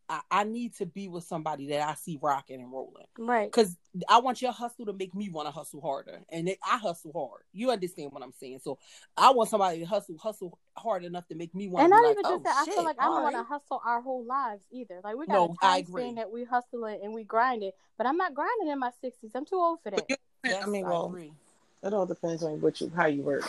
I, I need to be with somebody that I see rocking and rolling Right. because I want your hustle to make me want to hustle harder, and it, I hustle hard. You understand what I'm saying? So I want somebody to hustle hustle hard enough to make me want. To And to not be even like, just oh, that. I shit, feel oh, like I don't all want to hustle our whole lives either. Like we got No, a I time agree. span that we hustling and we grinding, but I'm not grinding in my sixties. I'm too old for that. Yes, I mean, I well, agree. it all depends on what you, how you work.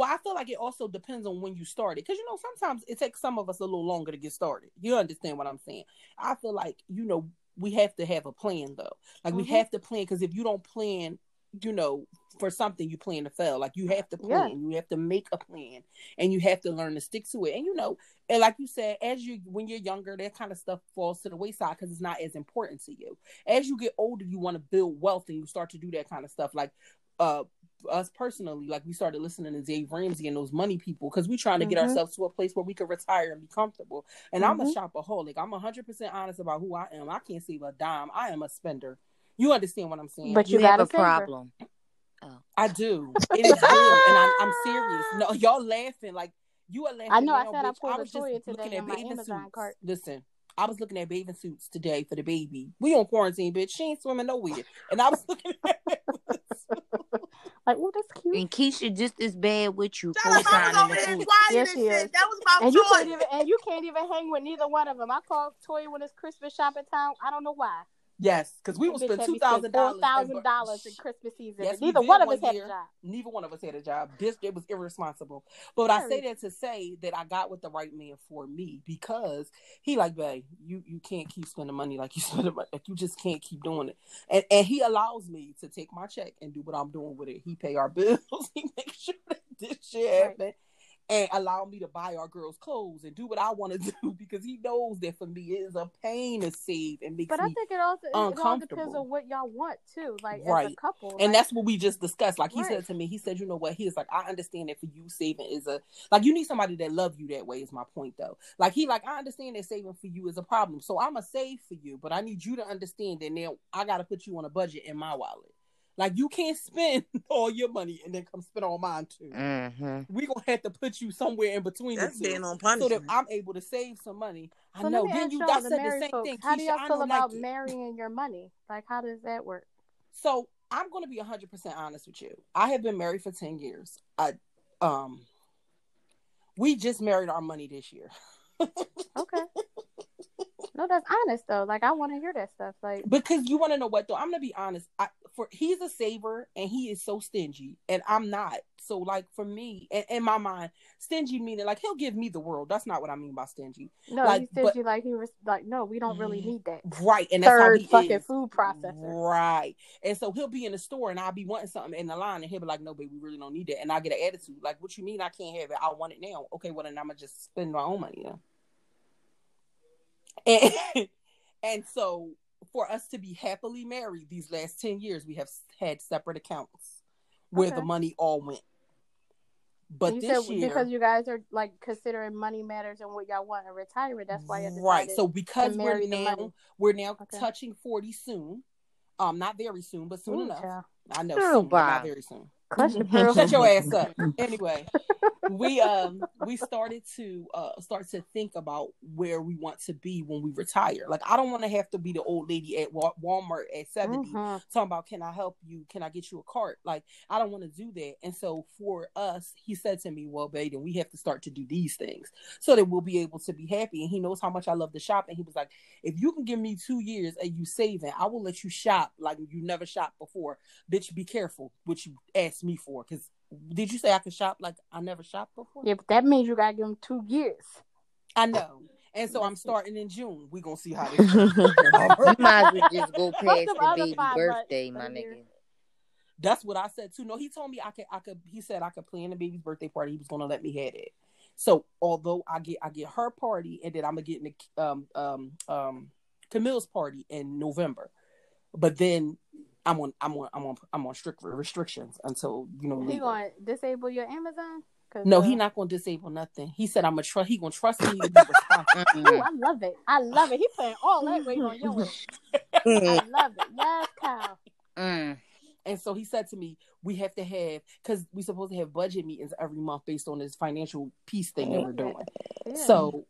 Well, I feel like it also depends on when you started. Because, you know, sometimes it takes some of us a little longer to get started. You understand what I'm saying? I feel like, you know, we have to have a plan, though. Like, we Mhm. have to plan because if you don't plan, you know, for something, you plan to fail. Like, you have to plan. You have to make a plan and you have to learn to stick to it. And, you know, and like you said, as you, when you're younger, that kind of stuff falls to the wayside because it's not as important to you. As you get older, you want to build wealth and you start to do that kind of stuff. Like, uh, us personally, like we started listening to Dave Ramsey and those money people because we're trying to get Mhm. ourselves to a place where we can retire and be comfortable. And I'm a Mhm. shopaholic. I'm 100% honest about who I am. I can't save a dime. I am a spender. You understand what I'm saying? But You, you, have got a problem. I do. It is real. And I'm, I'm serious. No, y'all laughing. Like, you are laughing. I know, I now, said I bitch. pulled a was just toy today looking in at my Amazon suits. cart. Listen, I was looking at bathing suits today for the baby. We on quarantine, bitch. She ain't swimming nowhere. And I was looking at like, oh, that's cute. And Keisha just as bad with you. Shut up, I was over here Yes, she is. That was my And you can't even and you can't even hang with neither one of them. I called Toy when it's Christmas shopping time. I don't know why. Yes, because we will spend two thousand dollars. Four thousand dollars in Christmas season. Yes, neither one of us had a job. Neither one of us had a job. This it was irresponsible. But I say that to say that I got with the right man for me because he like, babe, you you can't keep spending money like you spend money. Like you just can't keep doing it. And and he allows me to take my check and do what I'm doing with it. He pay our bills. he makes sure that this shit Right. happen. And allow me to buy our girls clothes and do what I want to do because he knows that for me it is a pain to save and makes But I think it also it, all depends on what y'all want too. Like as a couple. And like, that's what we just discussed. Like he Right. said to me, he said, you know what? He was like, I understand that for you, saving is a like you need somebody that love you that way. Is my point though. Like he like I understand that saving for you is a problem, so I'm a save for you, but I need you to understand that now I got to put you on a budget in my wallet. Like you can't spend all your money and then come spend all mine too. Mm-hmm. We gonna have to put you somewhere in between That's the two. being on So that. I'm able to save some money. I know. let Then you y'all, the said the same folks, thing. how do y'all feel about like marrying your money? Like how does that work? So I'm going to be 100% honest with you. I have been married for 10 years. I um we just married our money this year. Okay. No, that's honest though. Like I want to hear that stuff. Like Because you want to know what though? I'm going to be honest. I for he's a saver and he is so stingy and I'm not. So like for me and in my mind, stingy meaning like he'll give me the world. That's not what I mean by stingy. no, Like, he but- like he was like no, we don't really mm, need that. Right. And that's Third fucking is. food processor. Right. And so he'll be in the store and I'll be wanting something in the line and he'll be like, no, babe, we really don't need that. And I get an attitude. Like, what you mean I can't have it? I want it now. Okay, well then I'm gonna just spend my own money then. And, and so for us to be happily married these last 10 years, we have had separate accounts where Okay. the money all went. But you this said year, because you guys are like considering money matters and what y'all want to retire, that's why you decided right. So because we're now we're now Okay. touching 40 soon. Um, not very soon, but soon Ooh, enough. child. I know, soon, but not very soon. Clutch your pearls. Shut your ass up. Anyway, we um we started to uh start to think about where we want to be when we retire. Like I don't want to have to be the old lady at Walmart at 70 Mhm. talking about can I help you? Can I get you a cart? Like I don't want to do that. And so for us, he said to me, "Well, then we have to start to do these things so that we'll be able to be happy." And he knows how much I love to shop. And he was like, "If you can give me two years and you saving, I will let you shop like you never shopped before. Bitch, be careful what you asked me for. Because did you say I could shop like I never shopped before? Yeah, but that means you gotta give them two years. I know. And so I'm starting in June. We're gonna see how this you might as well just go past the baby birthday, my the nigga. That's what I said too. No, he told me I could I could he said I could plan the baby's birthday party. He was gonna let me have it. So although I get I get her party and then I'm gonna get in the um um um Camille's party in November. But then I'm on I'm on I'm on I'm on strict restrictions until you know He Libra. going to disable your Amazon? No, uh, he not gonna disable nothing. He said I'm gonna trust he gonna trust me to be responsible. Ooh, I love it. I love it. He putting all that weight on your. I love it. Yes, Kyle. Mm. And so he said to me, we have to have because we supposed to have budget meetings every month based on this financial piece thing that we're doing. Yeah. So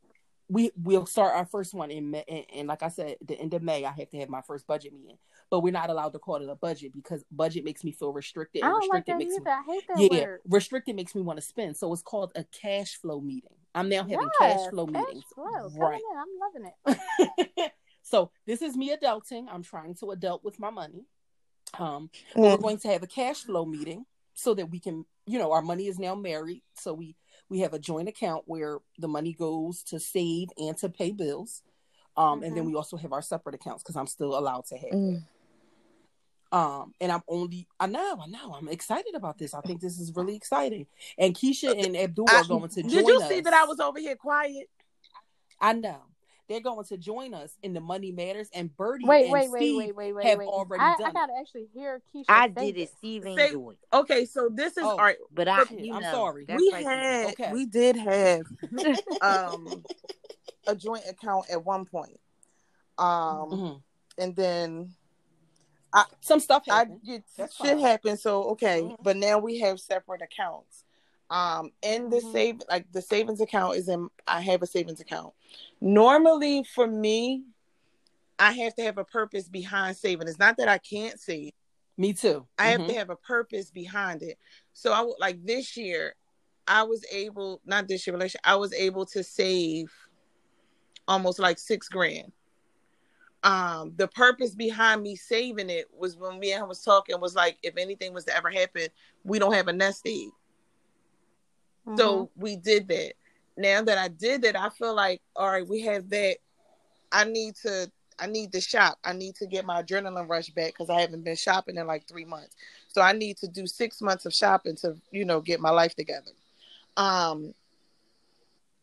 we we'll start our first one in May, and, and like I said, the end of May, I have to have my first budget meeting. But we're not allowed to call it a budget because budget makes me feel restricted. I don't like restricted that makes either. I hate that me, yeah, word. restricted makes me want to spend. So it's called a cash flow meeting. I'm now having Yes, cash flow cash meetings. flow. Right. in. I'm loving it. so this is me adulting. I'm trying to adult with my money. Um, but we're going to have a cash flow meeting so that we can, you know, our money is now married. So we we have a joint account where the money goes to save and to pay bills. Um, and then we also have our separate accounts because I'm still allowed to have. Mm. Um, and I'm only I know, I know, I'm excited about this. I think this is really exciting. And Keisha and Abdul I- are going to join Did you us. see that I was over here quiet? I know. They're going to join us in the Money Matters and Birdie Wait, and wait, wait, Steve wait, wait, wait, have wait. already I, done I gotta actually hear Keisha. I did it. this. Steve Say- enjoyed. Okay, so this is Oh. all right. But I, you I'm know, sorry. we like- had Okay. we did have um a joint account at one point. Um Mhm. and then Some stuff I happened. That's shit fine. happened, so okay. Mhm. But now we have separate accounts. Um, in the Mhm. save, like the savings account is in. I have a savings account. Normally, for me, I have to have a purpose behind saving. It's not that I can't save. Me too. I have Mhm. to have a purpose behind it. So I would like this year, I was able not this year, but I was able to save almost like six grand. Um, the purpose behind me saving it was when me and him was talking was like if anything was to ever happen, we don't have a nest egg. Mhm. So we did that. Now that I did that, I feel like all right, we have that. I need to I need to shop. I need to get my adrenaline rush back because I haven't been shopping in like three months. So I need to do six months of shopping to, you know, get my life together. Um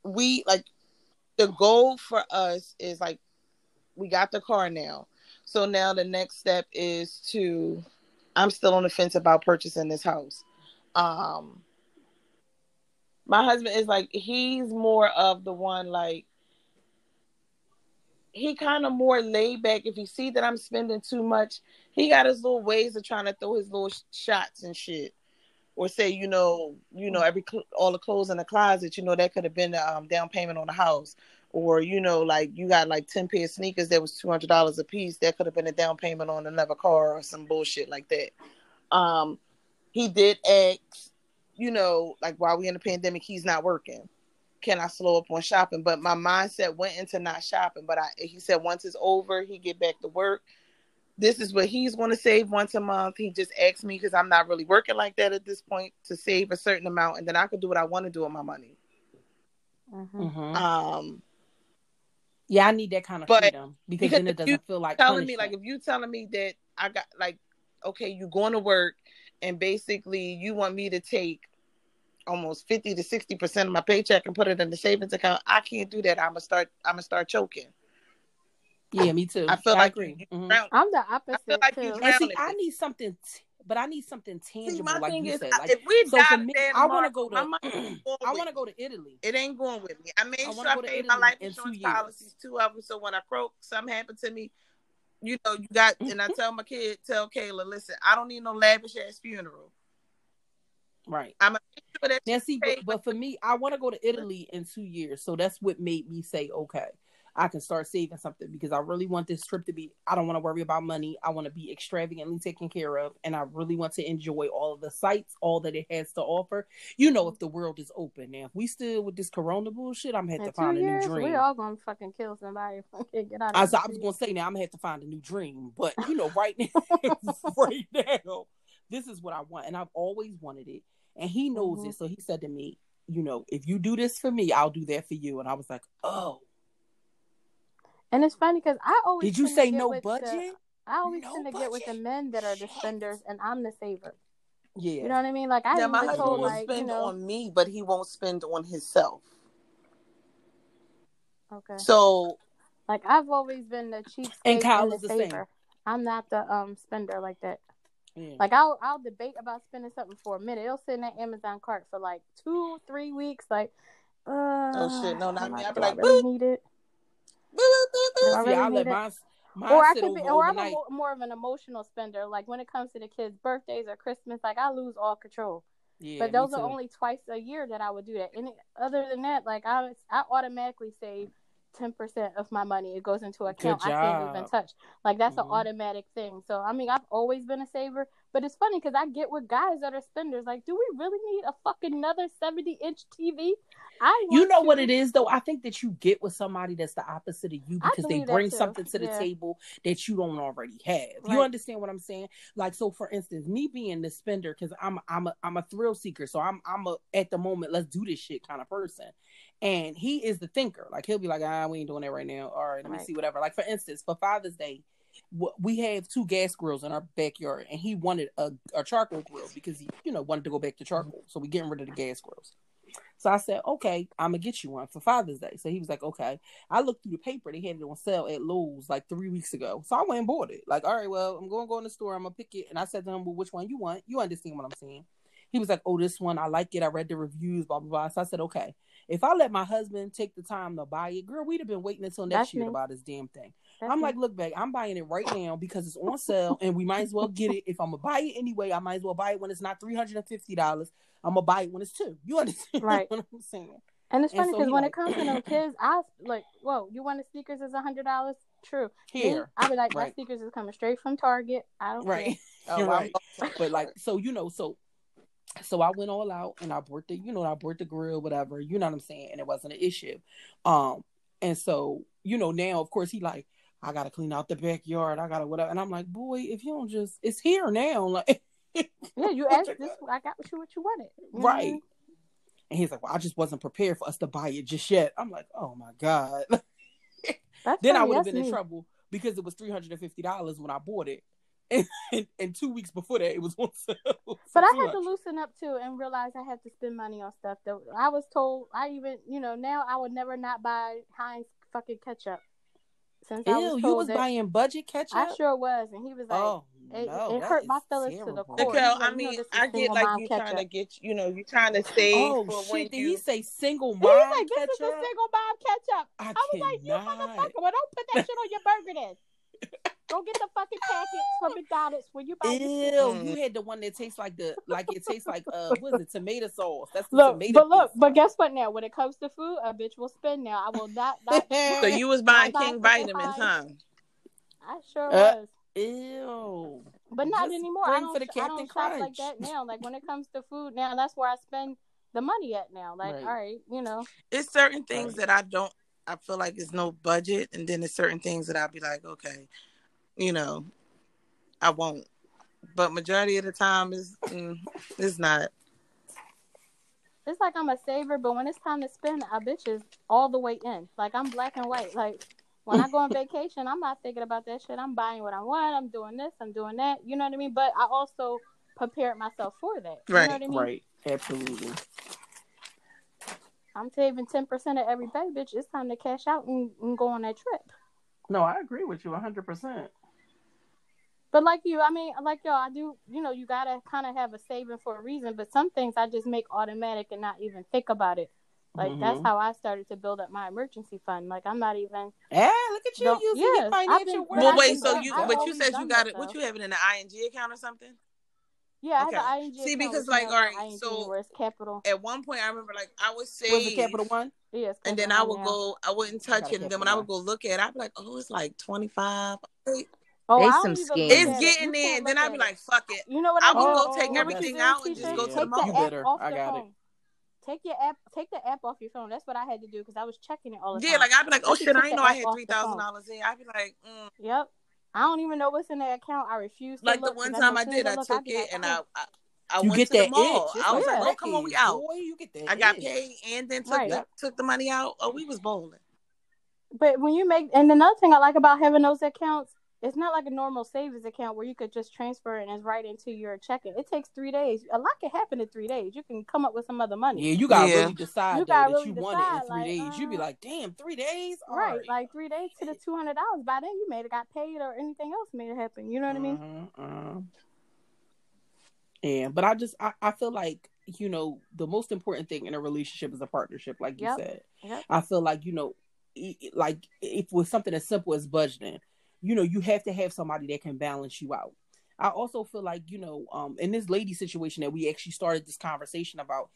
we like the goal for us is like we got the car now. So now the next step is to I'm still on the fence about purchasing this house. Um my husband is like he's more of the one like he kind of more laid back if he see that i'm spending too much he got his little ways of trying to throw his little sh- shots and shit or say you know you know every cl- all the clothes in the closet you know that could have been the um, down payment on the house or you know like you got like 10 pair of sneakers that was $200 a piece that could have been a down payment on another car or some bullshit like that um he did ask you know, like while we in the pandemic, he's not working. Can I slow up on shopping? But my mindset went into not shopping. But I, he said once it's over, he get back to work. This is what he's going to save once a month. He just asked me because I'm not really working like that at this point to save a certain amount, and then I could do what I want to do with my money. Mhm. Mhm. Um, Yeah, I need that kind of But- freedom because, because then it doesn't feel like telling me like if you telling me that I got like okay, you going to work and basically you want me to take almost 50 to 60 percent of my paycheck and put it in the savings account i can't do that i'm gonna start i'm gonna start choking yeah, me too. i feel like agree. you, Mhm. I'm the I opposite feel like too. you And see, I need something, t- but I need something See, tangible, my like thing you is, said. Like, if we so for me, I want to go to. my money ain't going I want to go to Italy. It ain't going with me. I made I sure I paid my life insurance policies, two of them. So when I croak, something happened to me, you know, you got. And I tell my kid, tell Kayla, listen, I don't need no lavish ass funeral. Right. I'm sure Now, see, but, but for me, I want to go to Italy in two years. So that's what made me say, okay, I can start saving something because I really want this trip to be, I don't want to worry about money. I want to be extravagantly taken care of. And I really want to enjoy all of the sights, all that it has to offer. You know, if the world is open. Now, if we still with this corona bullshit, I'm going to have to find a new dream. we all gonna fucking kill somebody. if we can't get out I, so I was gonna say now I'm gonna have to find a new dream, but you know, right now, right now, this is what I want, and I've always wanted it, and he knows Mhm. it. So he said to me, you know, if you do this for me, I'll do that for you, and I was like, oh, And it's funny because I always did you say no with the- budget? I always No tend to get with the men that are the spenders, and I'm the saver. Yeah, You know what I mean? Like I now my husband told, will like you spend know, on me, but he won't spend on himself. okay. So Like I've always been the cheapskate And Kyle and the is the same. saver. I'm not the um spender like that. yeah. Like I'll I'll debate about spending something for a minute. It'll sit in that Amazon cart for like two, three weeks. Like, uh, Oh, shit. No, not I'm me. like, I'd be do I like, really need it? I see, really I let need it? mine, mine Or I could be, or I'm a, more of an emotional spender. Like when it comes to the kids' birthdays or Christmas, like I lose all control. yeah, but those are only twice a year that I would do that. And other than that, like I, I automatically save ten percent of my money. It goes into account I can't even touch. Like that's Mhm. an automatic thing. So I mean, I've always been a saver. But it's funny because I get with guys that are spenders. Like, do we really need a fucking another seventy inch TV? I You know what it is though. I think that you get with somebody that's the opposite of you because they bring something to the Yeah. table that you don't already have. Right. You understand what I'm saying? Like so, for instance, me being the spender because I'm I'm a I'm a thrill seeker, so I'm I'm a at the moment let's do this shit kind of person, and he is the thinker. Like he'll be like, ah, we ain't doing that right now. All right, let me see whatever. Like for instance, for Father's Day. We have two gas grills in our backyard, and he wanted a, a charcoal grill because he, you know, wanted to go back to charcoal. Mm-hmm. So we getting rid of the gas grills. So I said, okay, I'm gonna get you one for Father's Day. So he was like, okay. I looked through the paper; they had it on sale at Lowe's like three weeks ago. So I went and bought it. Like, all right, well, I'm gonna go in the store. I'm gonna pick it. And I said to him, well, which one you want? You understand what I'm saying? He was like, oh, this one, I like it. I read the reviews, blah blah blah. So I said, okay. If I let my husband take the time to buy it, girl, we'd have been waiting until next That's year me. to buy this damn thing. That's I'm me. like, look, babe, I'm buying it right now because it's on sale, and we might as well get it. If I'm gonna buy it anyway, I might as well buy it when it's not three hundred and fifty dollars. I'm gonna buy it when it's two. You understand Right. what I'm saying? And it's funny because he when like- it comes to them kids, I like, whoa, you want the sneakers is a hundred dollars? True. Here, I be like, my Right. sneakers is coming straight from Target. I don't right? Oh, You're I'm- right. But like, so you know, so so I went all out and I bought the, you know, I bought the grill, whatever. You know what I'm saying? And it wasn't an issue. Um, and so you know, now of course he like, I gotta clean out the backyard. I gotta whatever. And I'm like, boy, if you don't just, it's here now. Like. Yeah, you asked this. I got what you what you wanted. You know right. And he's like, well, I just wasn't prepared for us to buy it just yet. I'm like, oh my god. Then I would have been in trouble because it was three hundred and fifty dollars when I bought it, and, and and two weeks before that it was on sale. But I had to loosen up too and realize I had to spend money on stuff that I was told. I even, you know, now I would never not buy Heinz fucking ketchup. Since I Ew, was you was that, buying budget ketchup. I sure was, and he was like, oh it- no, it that hurt my feelings to the terrible. core. Nicole, like, I mean, I get like mom you trying to get, you know, you trying to save Oh shit! Did you. he say single He mom was like, this is a single mom ketchup. I, I was like, you motherfucker, well, don't put that shit on your burger then. Go get the fucking packets from McDonald's when you buy Ew, your shit. You had the one that tastes like the like it tastes like uh what is it tomato sauce? That's the Look, tomato. but look, pizza. but guess what? Now, when it comes to food, a bitch will spend. Now, I will not. not So you was buying King buying Vitamins, huh? I sure Uh, was. Ew. But not Just anymore. I bring don't, for the sh- I don't Captain shop like that now. Like when it comes to food now, that's where I spend the money at now. Like, Right. all right, you know. It's certain things Right. that I don't. I feel like it's no budget, and then it's certain things that I'll be like, okay, you know, I won't. But majority of the time is mm, it's not. It's like I'm a saver, but when it's time to spend, I bitches all the way in. Like I'm black and white. Like when I go on vacation, I'm not thinking about that shit. I'm buying what I want. I'm doing this. I'm doing that. You know what I mean? But I also prepared myself for that. You Right, know what I mean? Right. Absolutely. I'm saving ten percent of every every day, bitch. It's time to cash out and, and go on that trip. No, I agree with you hundred percent. But like you, I mean, like y'all, I do. You know, you gotta kind of have a saving for a reason. But some things I just make automatic and not even think about it. Like that's Mhm. how I started to build up my emergency fund. Like I'm not even. Yeah, look at you Don't- using yes, your financial been- work. But Well, wait. So you, I've but you said you got it. What you have it in the ING account or something? Yeah, Okay. I have an ING See, because, like, no all right, ING so- where it's capital. At one point, I remember like I would save, Was it Capital One? Yeah, it's and then I would now. go. I wouldn't touch a it, and then Capital when I would go look at, it, I'd be like, oh, it's like twenty five. Oh, They some even look scams. at It's getting You in. Then I'd be like, fuck it. You know what I I would do? go Oh, take You know what everything out and just go to the Take mall. You app better. off I the got it. phone. Take your app. Take the app off your phone. That's what I had to do because I was checking it all the Yeah, time. Yeah, like I'd be like, oh shit, I didn't know I had off three the phone. thousand dollars in. I'd be like, mm. Yep. I don't even know what's in that account. I refuse to like the one time I did, I took it like, and oh. I, I, I You went get to the that mall. itch. I was like like, oh, come on, we out. Boy, you get that I got itch. paid and then took Right. the, took the money out. Oh, we was bowling. But when you make, and another thing I like about having those accounts, it's not like a normal savings account where you could just transfer it and it's right into your checking. It takes three days. A lot can happen in three days. You can come up with some other money. Yeah, you gotta Yeah. really decide You though, that really you want it in three like, days. You'd be uh, like, damn, three days? All Right, like three days to the two hundred dollars. By then, you may have got paid or anything else may have happened. You know what I mean? Mhm, mhm. Yeah, but I just I, I feel like you know the most important thing in a relationship is a partnership, like you Yep. said. Yep. I feel like you know, like if with something as simple as budgeting, you know, you have to have somebody that can balance you out. I also feel like you know, um, in this lady situation that we actually started this conversation about,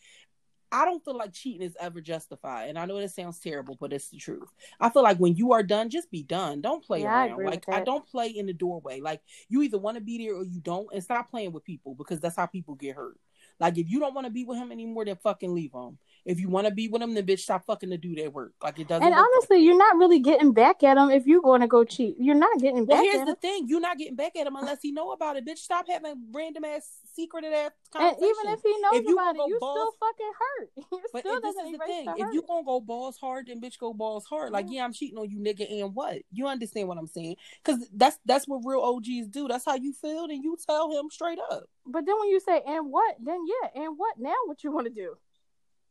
I don't feel like cheating is ever justified. And I know that sounds terrible, but it's the truth. I feel like when you are done, just be done. Don't play Yeah, around. agree Like I don't play in the doorway. Like you either want to be there or you don't, and stop playing with people because that's how people get hurt. Like if you don't want to be with him anymore, then fucking leave him. If you want to be with him, then bitch stop fucking to do that work. Like it doesn't. And like honestly, you're not really getting back at him if you're going to go cheat. You're not getting back at him. Well, back here's the him. thing: you're not getting back at him unless he know about it. Bitch, stop having random ass secreted ass And even if he knows If you about it, you balls- still fucking hurt. You But still this is the thing: the if you gonna go balls hard, then bitch go balls hard. Like, Yeah. yeah, I'm cheating on you, nigga, and what? You understand what I'm saying? Because that's that's what real OGs do. That's how you feel, and you tell him straight up, But then when you say and what, then yeah, and what? Now what you want to do?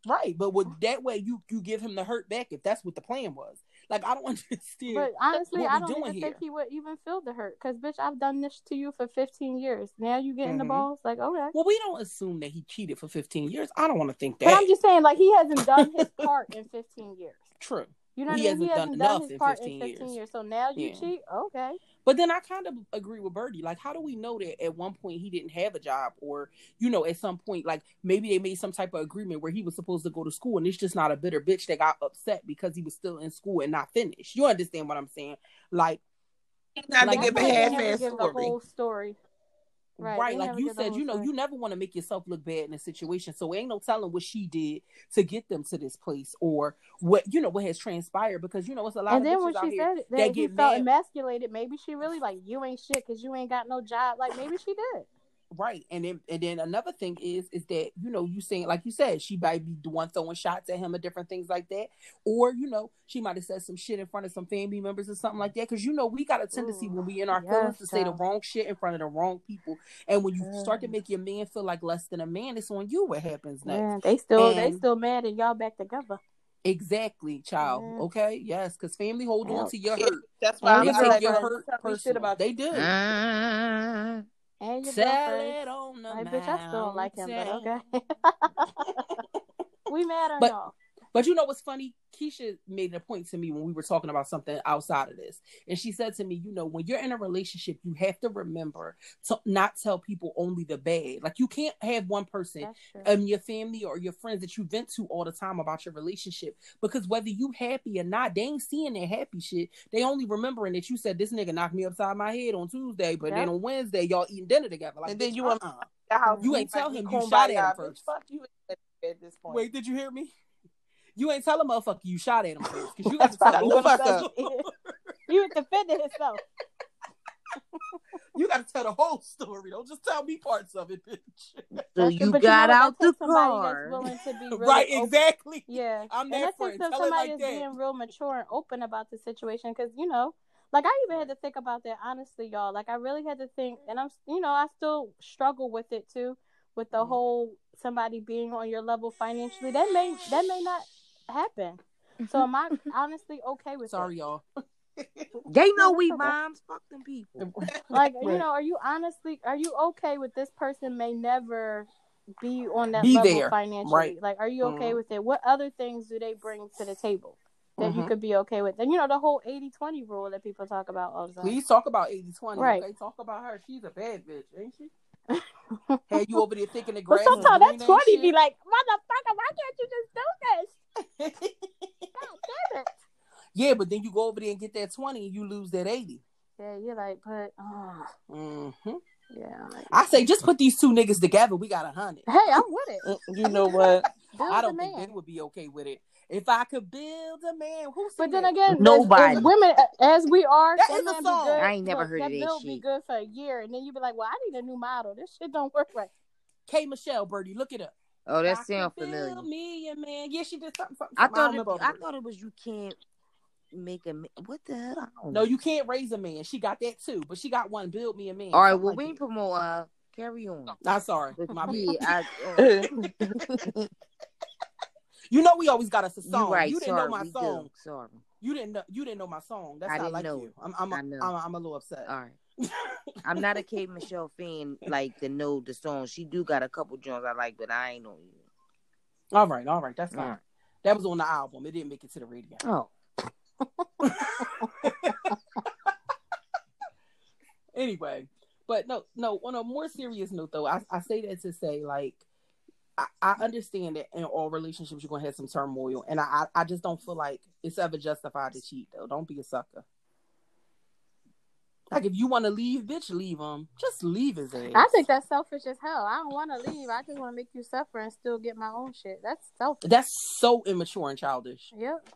right? But with that way, you you give him the hurt back if that's what the plan was. Like, I don't understand. But honestly, I don't even here. think he would even feel the hurt. Cause bitch, I've done this to you for 15 years. Now you getting the Mhm. balls? Like okay. well, we don't assume that he cheated for 15 years. I don't want to think that. But I'm just saying, like he hasn't done his part in 15 years. True. You know what I mean? He hasn't done done enough his in part 15 in 15 years. years. So now you Yeah. cheat? Okay. But then I kind of agree with Birdie. Like, how do we know that at one point he didn't have a job, or you know, at some point, like maybe they made some type of agreement where he was supposed to go to school, and it's just not a bitter bitch that got upset because he was still in school and not finished. You understand what I'm saying? Like, Not Like, to give a I think they half-ass story. whole story. Right? Right, like you said, you know, you never want to make yourself look bad in a situation. So ain't no telling what she did to get them to this place, or what you know what has transpired. Because you know, it's a lot And of then when she said that that he get felt mad. emasculated, maybe she really like you ain't shit because you ain't got no job. Like maybe she did. Right. And then and then another thing is is that, you know, you saying like you said, she might be the one throwing shots at him or different things like that. Or, you know, she might have said some shit in front of some family members or something like that. Cause you know, we got a tendency Ooh, when we in our yes, feelings to say the wrong shit in front of the wrong people. And when you start to Mm. make your man feel like less than a man, it's on you what happens next. Yeah, they still they still mad and y'all back together. Exactly, child. Yeah. Okay. Yes, because family hold on to your hurt. That's why They I'm your take your hurt shit personal. about They do. Ah. And your Tell it on the Like, bitch, I still don't like him, but okay. we mad on But- y'all. But you know what's funny? Keisha made a point to me when we were talking about something outside of this. And she said to me, you know, when you're in a relationship, you have to remember to not tell people only the bad. Like you can't have one person in your family or your friends that you vent to all the time about your relationship. Because whether you happy or not, they ain't seeing that happy shit. They only remembering that you said this nigga knocked me upside my head on Tuesday, but then on Wednesday y'all eating dinner together. Like And then you uh-uh. You ain't tell him you shot at him first. Fuck you at this point. Wait, did you hear me? You ain't tell a motherfucker you shot at him first. Because you got to tell right. the You whole fuck story. he was defending himself. You got to tell the whole story. Don't just tell me parts of it, bitch. So you but got know out the car. That's willing to be really right, open- exactly. Yeah, I'm and that that friend. Tell somebody like that's that. being real mature and open about the situation. Because you know, like I even had to think about that honestly, y'all. Like I really had to think, and I'm, you know, I still struggle with it too, with the Mhm. whole somebody being on your level financially. That may that may not happen. So am I honestly okay with Sorry, it? y'all. They know we moms. Fuck them people. Like you know, are you honestly are you okay with this person may never be on that Be level there, financially? right. Like, are you okay Mhm. with it? What other things do they bring to the table that you Mhm. could be okay with? And you know, the whole 80-20 rule that people talk about all the time. Please talk about 80 20. Right. Okay, talk about her. She's a bad bitch, ain't she? Had you over there thinking the But grass is sometimes green that 20 be like, motherfucker, why can't you just do this? God damn it. yeah, but then you go over there and get that 20 and you lose that 80. Yeah, you're like, but oh hmm yeah. I'm like, I say just put these two niggas together. We got a hundred. hey, I'm with it. Mm, You know what? I don't think man. they would be okay with it. If I could build a man, who's But then again, Nobody. as women as we are, That that, is a song. good. I ain't never look, heard of that that build be good for a year, and then you'd be like, "Well, I need a new model. This shit don't work right." K Michelle Birdie, look it up. Oh, that sounds familiar. A man. Yeah, she did something. something, I thought it, I thought it was you can't make a man. what the hell? No, you can't raise a man. She got that too, but she got one. Build me a man. All right, well like we ain't promote. Uh, carry on. I'm sorry. My yeah, I, uh, You know we always got us a you song. right. you didn't sorry, know my song. Sorry. You didn't know. You didn't know my song. That's I not like know. you. I'm I'm. A, I know. I'm, I'm a little upset. All right. I'm not a K Michelle fan, like to know the song. She do got a couple joints I like, but I ain't know you. All right. All right. That's fine. Right. That was on the album. It didn't make it to the radio. Oh, anyway, but no, no. On a more serious note, though, I, I say that to say like. I, I understand that in all relationships you're gonna have some turmoil, and I I just don't feel like it's ever justified to cheat. Though, don't be a sucker. Like if you want to leave, bitch, leave him. Just leave his ass. I think that's selfish as hell. I don't want to leave. I just want to make you suffer and still get my own shit. That's selfish. that's so immature and childish. Yep.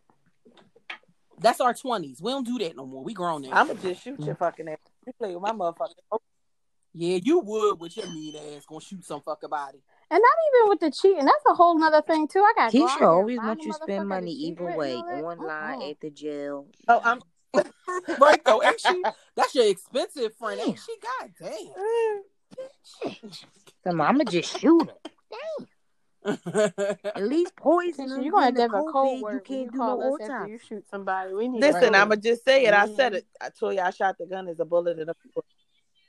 That's our twenties. We don't do that no more. We grown now. I'ma just shoot your fucking ass. You play with my motherfucking. Yeah, you would with your mean ass gonna shoot some fucker body. And not even with the cheating. That's a whole nother thing too. I got. he should always want you to spend money either way, online at the jail. Oh, I'm. right though, ain't she? That's your expensive friend, ain't she? God damn. Come on, I'ma just shoot him. At least poison him. You're gonna then the give a COVID, code You word when can't you do call no us after you shoot somebody. We need. Listen, a code. I'ma just say it. I said it. I told you I shot the gun as a bullet in a.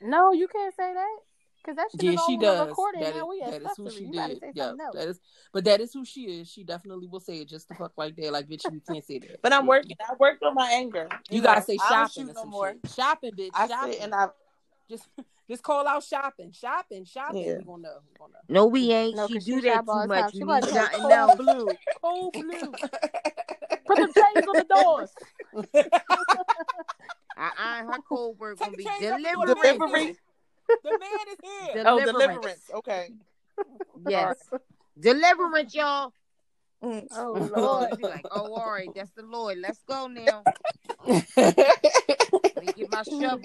No, you can't say that. Because that shit Yeah, is she does. recording. That now is, we that is who she You did. Yeah, something that is. But that is who she is. She definitely will say it just to fuck like that. Like, bitch, you can't say that. But I'm working. I worked on my anger. You know, gotta say shopping shoot no some more. shit. Shopping, bitch. I shopping. sit and I just just call out shopping, shopping, shopping. Yeah. We gonna know. We gonna know. No, we ain't. No, she 'cause do that too much. time. She We about need to say something cold blue. Cold blue. Put the chains on the doors. I iron uh-uh, her cold word gonna be the chains off the door. delivery. Delivery. The man is here. oh Deliverance. deliverance. Okay. Yes, deliverance, y'all. Mm. Oh Lord, Lord. be like, oh, all right, that's the Lord. Let's go now. Let me get my shovel.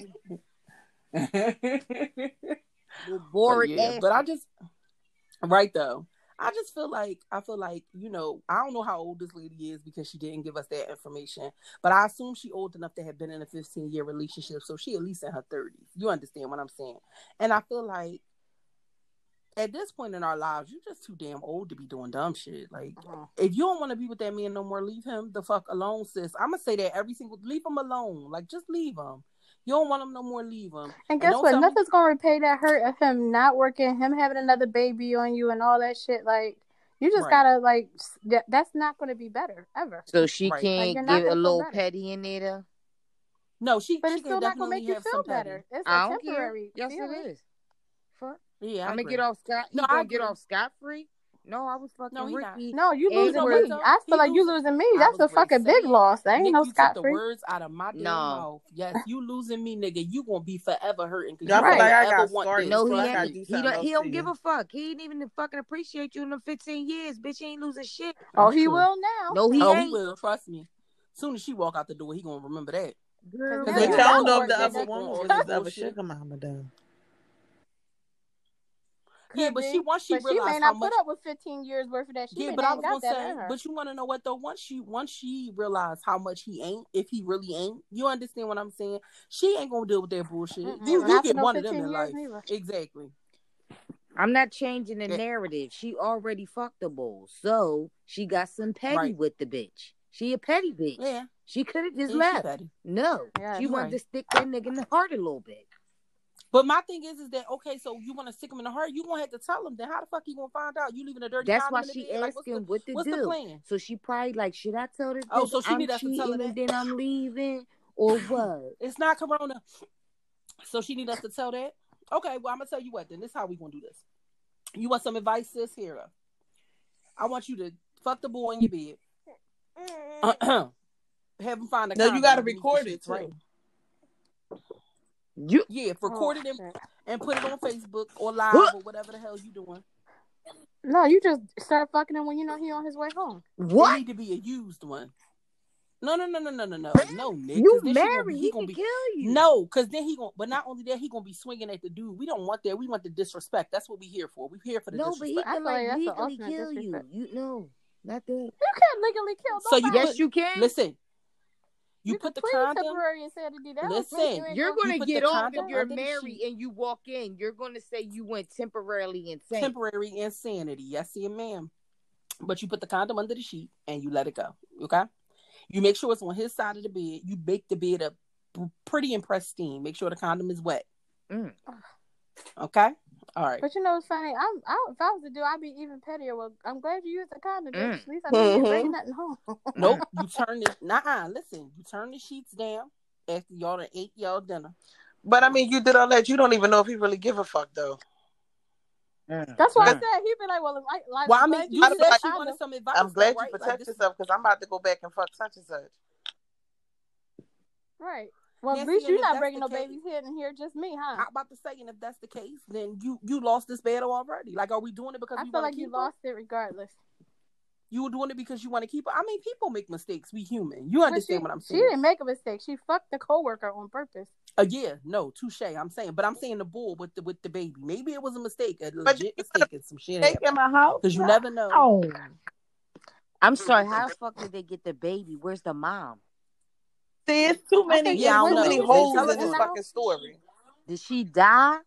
Little but yeah, but I just right though. I just feel like I feel like you know I don't know how old this lady is because she didn't give us that information, but I assume she old enough to have been in a 15 year relationship, so she at least in her 30s. You understand what I'm saying? And I feel like at this point in our lives, you're just too damn old to be doing dumb shit. Like Uh-huh. if you don't want to be with that man no more, leave him the fuck alone, sis. I'm gonna say that every single leave him alone. Like just leave him. You don't want him no more, leave him. And guess don't what? tell me- Nothing's gonna repay that hurt of him not working, him having another baby on you, and all that shit. Like you just Right. gotta like that's not gonna be better ever. so she Right. Can't you're get a little petty in there. though? No, she But she it's still not gonna make you feel some petty. better. It's I a don't care. temporary. Yes, feeling. it is. Fuck. Yeah, I I'm gonna get off scot. No, I gonna get off scot free. No, I was fucking No, he not. No, you And losing you me. what, though? I He feel like you losing- losing me. That's a great fucking big loss. That ain't Nick, no you took the free. words out of my damn No. mouth. Yes, you losing me, nigga. You gonna be forever hurting. 'cause I you feel like I ever got want No, he I gotta ain't. do He don't. He don't give a fuck. He ain't even fucking appreciate you in the 15 years. Bitch, he ain't losing shit. Oh, he true. will now. No, he Oh, he ain't. will. Trust me. Soon as she walk out the door, he gonna remember that. Girl, Cause But now y'all you what? got don't know if the other woman was this his other bullshit. sugar mama though. Yeah, but be. she once she but she may realized not how much. put up with 15 years worth of that. She Yeah, but I was got gonna say, but you want to know what though? Once she once she realized how much he ain't, if he really ain't, you understand what I'm saying? She ain't gonna deal with that bullshit. Mm-mm. You you get one of them 15 in years life, neither. exactly. I'm not changing the Yeah. narrative. She already fucked the bull, so she got some petty Right. with the bitch. She a petty bitch. Yeah, She could have just yeah, left. petty. No, Yeah, she wanted right. to stick that nigga in the heart a little bit. But my thing is, is that okay? So you want to stick him in the heart? You gonna have to tell him. Then how the fuck you gonna find out? You leaving a dirty That's why in the she bed? Like, what's asking the, what to what's the do. plan? So she probably like, should I tell this Oh, so she I'm need us to tell her cheating that? then I'm leaving, or what? It's not Corona. So she need us to tell that. Okay, well I'm gonna tell you what. Then this is how we gonna do this. You want some advice, sis? Here, I want you to fuck the boy in your bed. Have him find a No, you gotta record it too. right? You Yeah, Oh, it and, and put it on Facebook or live or whatever the hell you doing. No, you just start fucking him when you know he on his way home. It what? need to be a used one. No, no, no, no, no, no, no, no, Nick. You 'cause then she gonna married? be- He, gonna can be kill you. no, because then he gonna. But not only that, he gonna be swinging at the dude. We don't want that. We want the disrespect. That's what we here for. We here for the no, but he can like like legally kill you. disrespect. You know, not that. You can't legally kill So you. Yes, put- you can. Listen, you, You put the condom. temporary insanity. That Listen, You're gonna- gonna get off if you're married and you walk in. You're gonna say you went temporarily insane. temporary insanity. Yes, ma'am. But you put the condom under the sheet and you let it go. Okay. You make sure it's on his side of the bed. You bake the bed up pretty and pristine. Make sure the condom is wet. Mm. Okay. All right. But you know what's funny? I'm I, if I was to do, I'd be even pettier. Well, I'm glad you used the condom. bitch. Mm. At least I know you didn't bring Mhm. nothing home. Nope. You turn the nah. Listen. You turn the sheets down after y'all done ate y'all dinner. But I mean, you did all that. You don't even know if he really give a fuck though. Mm. That's why I Mm. said he'd be like, well, like, like Well, I mean, glad you I said like you wanted some advice. I'm glad though, you right? protect Like, yourself because I'm about to go back and fuck such and such. Right. Well, Yeah, at least you're not that's bringing the no case- babies here and here, just me, huh? I'm about to say, and if that's the case, then you you lost this battle already. Like, are we doing it because I we feel like to you her? lost it regardless. You were doing it because you want to keep her. I mean, people make mistakes. We human. You understand she, what I'm saying? She didn't make a mistake. She fucked the coworker on purpose. Uh, yeah, no, touche. I'm saying, but I'm saying the bull with the with the baby. Maybe it was a mistake, a But legit you mistake, and some shit Take in my house. Because you never know. Oh. I'm sorry. How the fuck did they get the baby? Where's the mom? See, it's too many. think Yeah, too many holes in this now. fucking story. Did she die?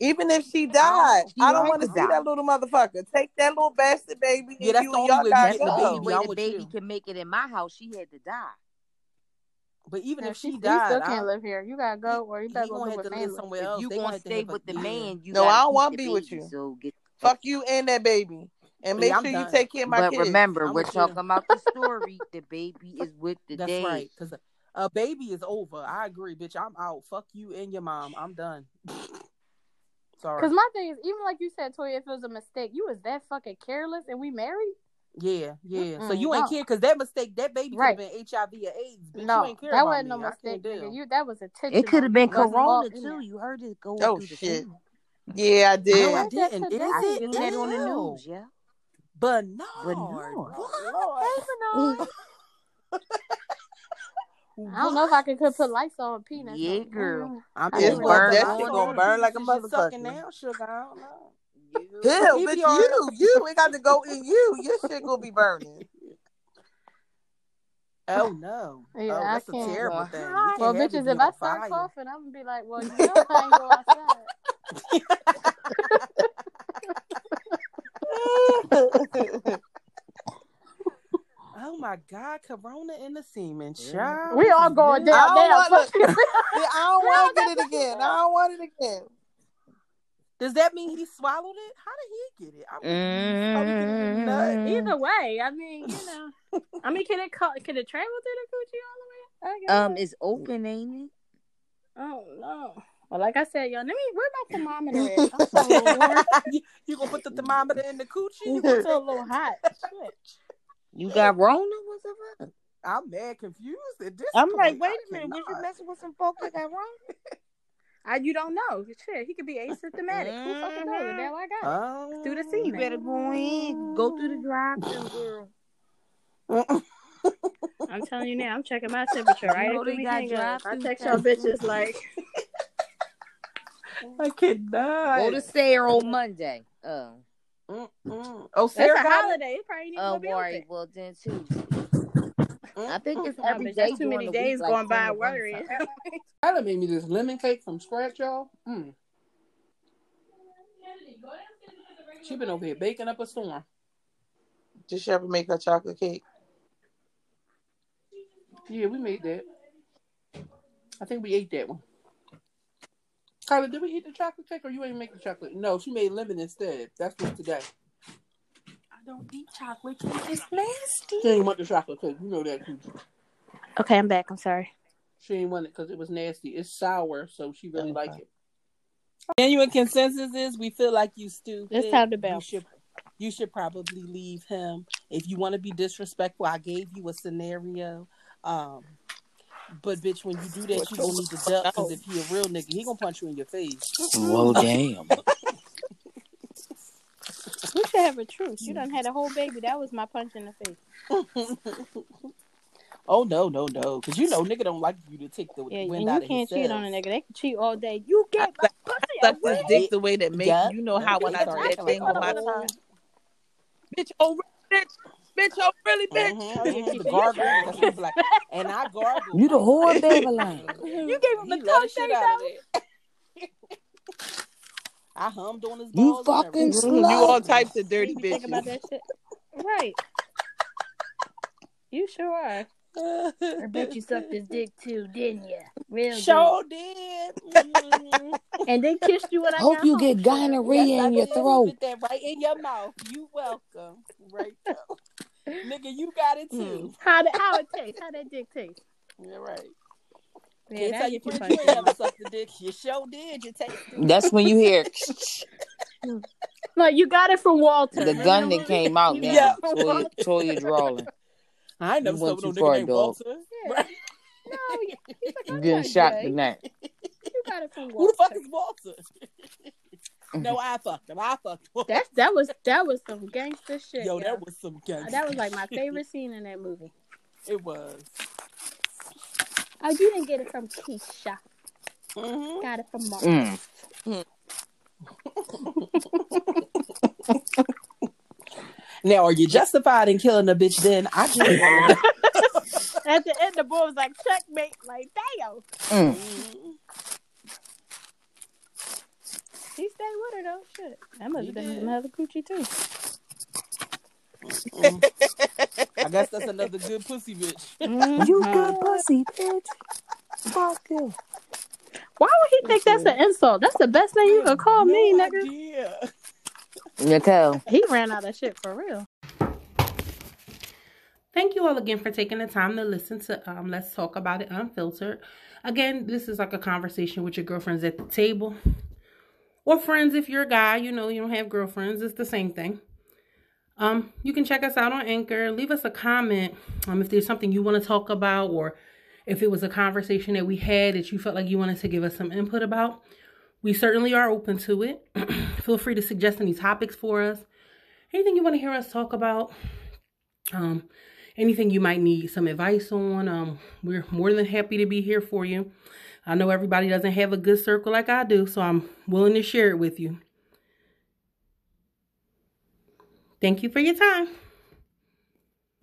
Even if she died, don't She I don't want to to see that little motherfucker. Take that little bastard baby Yeah, and that's you the only way we gotta That's getting the the go. only baby. way the baby can make it in my house. She had to die. But even Yeah, if she, you died, still I- can't live here. You gotta go, or you he better go gonna live have with to live family. somewhere If else. you They gonna have to stay with the man, you No, I don't wanna the be with you. So get Fuck you and that baby, and make Yeah, I'm sure you take care of my but kids. remember, I'm we're talking about the story. The baby is with the That's dad. right. Because a baby is over. I agree, bitch. I'm out. Fuck you and your mom. I'm done. Sorry. Cause my thing is, even like you said, Toya, if it was a mistake, you was that fucking careless, and we married. Yeah, yeah. So Mm-mm, you ain't no. care because that mistake, that baby could have been HIV or AIDS. Bitch, no, you ain't care that about wasn't me. no I mistake, nigga. You that was intentional. It could have been It Corona too. there. You heard it go Oh, through the shit. Yeah, I No, did. I didn't. today? Is I it? seen that on the news. Yeah. Bernard. Bernard. What? Lord. I don't know if I can could put lights on peanuts. Yeah, on. girl. Mm. I I mean, It's do gonna, it. that Burn shit gonna burn like a You're motherfucker. now, sugar. I don't know. Hell, He bitch, be all right. you, you ain't got to go in you. Your shit gonna be burning. Oh no. Yeah, oh, that's a can't. terrible Going thing. You Well, bitches, if I start fire. coughing, I'm gonna be like, well, you know, I ain't go outside. My God, Corona in the semen, child. We all going good. I down don't now. want Fuck I don't want to get it again. I don't want it again. Does that mean he swallowed it? How did he get it? I'm confused. How he could have been nut? Mm. Either way, I mean, you know, I mean, can it co- can it travel through the coochie all the way? Um, it's open, ain't it? oh no. Well, like I said, y'all, let me. Where my thermometer is? I'm so a little warm. you, you gonna put the thermometer in the coochie? You I'm gonna so a little hot. Shit. You got Rona? What's up? I'm mad confused at this. I'm like, wait I a minute. Was you cannot. messing with some folks that got Rona? I, you don't know. Shit, he could be asymptomatic. Who fucking knows? Mm-hmm. Now I got oh, through the semen. You better go in, go through the drive-through, girl. I'm telling you now. I'm checking my temperature right know after they we got hang up. I drive-through text y'all bitches like, I cannot. Go to Sarah on Monday. Oh. Mm-mm. Oh, that's Sarah a holiday. It probably ain't even Oh, gonna be all open. right. Well, then Tuesday. I think it's Nah, every bitch, day. that's too many days week, like going by 10 to 1 worrying. something. Tyler made me this lemon cake from scratch, y'all. Mm. She been over here baking up a storm. Did she ever make her chocolate cake? Yeah, we made that. I think we ate that one. Kyla, did we eat the chocolate cake or you ain't make the chocolate? No, she made lemon instead. That's what's today. I don't eat chocolate cake. It's nasty. She ain't want the chocolate cake. You know that. Coochie. Okay, I'm back. I'm sorry. She ain't want it because it was nasty. It's sour, so she really Okay. like it. Genuine consensus is we feel like you stupid. It's time to You should, you should probably leave him. If you want to be disrespectful, I gave you a scenario. Um, but bitch, when you do that, you gonna need to duck because if he a real nigga, he gonna punch you in your face. Well, damn. We should have a truce. You done had a whole baby. That was my punch in the face. oh no, no, no, because you know nigga don't like you to take the Yeah, wind and out you can't cheat on a nigga. They can cheat all day. You get my pussy Suck away. this dick the way that make Yeah. you know how when I Sorry, do that thing a on my whole- Bitch, oh really, bitch, bitch, oh really, bitch. Yeah, she the said, gargle. "You That's like. And I gargle. You the whore, Babylon. You gave him He a love the tongue shit taste out of it. I hummed on his You balls. and fucking slut. You all types of dirty Made me think about bitches. that shit. Right. You sure are. I bet you sucked his dick too, didn't you? Real Sure did. Mhm. And they kissed you when I Hope got you home. get Yes, gonorrhea I in your throat. Put that right in your mouth. You welcome. Right there. Nigga, you got it too. Mm. How did how it taste? How that dick taste? You're right. Yeah, Can't that tell you friends you punched ain't in. never sucked a dick. You sure did. You tasted. That's when you hear Look, you got it from Walter. the gun Remember? that came out You now. Yeah. got it Toya, Toya drawing. I never went slept with too no nigga far, named dog. Walter. Yeah. Right. No, he- he's like, You I'm getting shot gay. tonight. You got it from Walter. Who the fuck is Walter? no, I fucked him. I fucked him. That that was that was some gangster shit. Yo, yo. that was some gangster that was like my shit. favorite scene in that movie. It was. Oh, you didn't get it from Keisha. hmm Got it from Mark. Mm. Now, are you justified in killing a bitch? Then I just want. At the end, the boy was like, checkmate. Like, damn. Mm. He stayed with her, though. Shit. That must He have been did. another coochie, too. Mm. I guess that's another good pussy bitch. You good pussy, bitch. Fuck you. Why would he think that's an insult? That's the best thing you could call me, No nigga. idea. Nicole. He ran out of shit for real. Thank you all again for taking the time to listen to um, Let's Talk About It Unfiltered. Again, this is like a conversation with your girlfriends at the table. Or friends if you're a guy, you know, you don't have girlfriends, it's the same thing. Um, you can check us out on Anchor. Leave us a comment um, if there's something you want to talk about or if it was a conversation that we had that you felt like you wanted to give us some input about. We certainly are open to it. Feel free to suggest any topics for us. Anything you want to hear us talk about. Um, anything you might need some advice on. Um, we're more than happy to be here for you. I know everybody doesn't have a good circle like I do, so I'm willing to share it with you. Thank you for your time.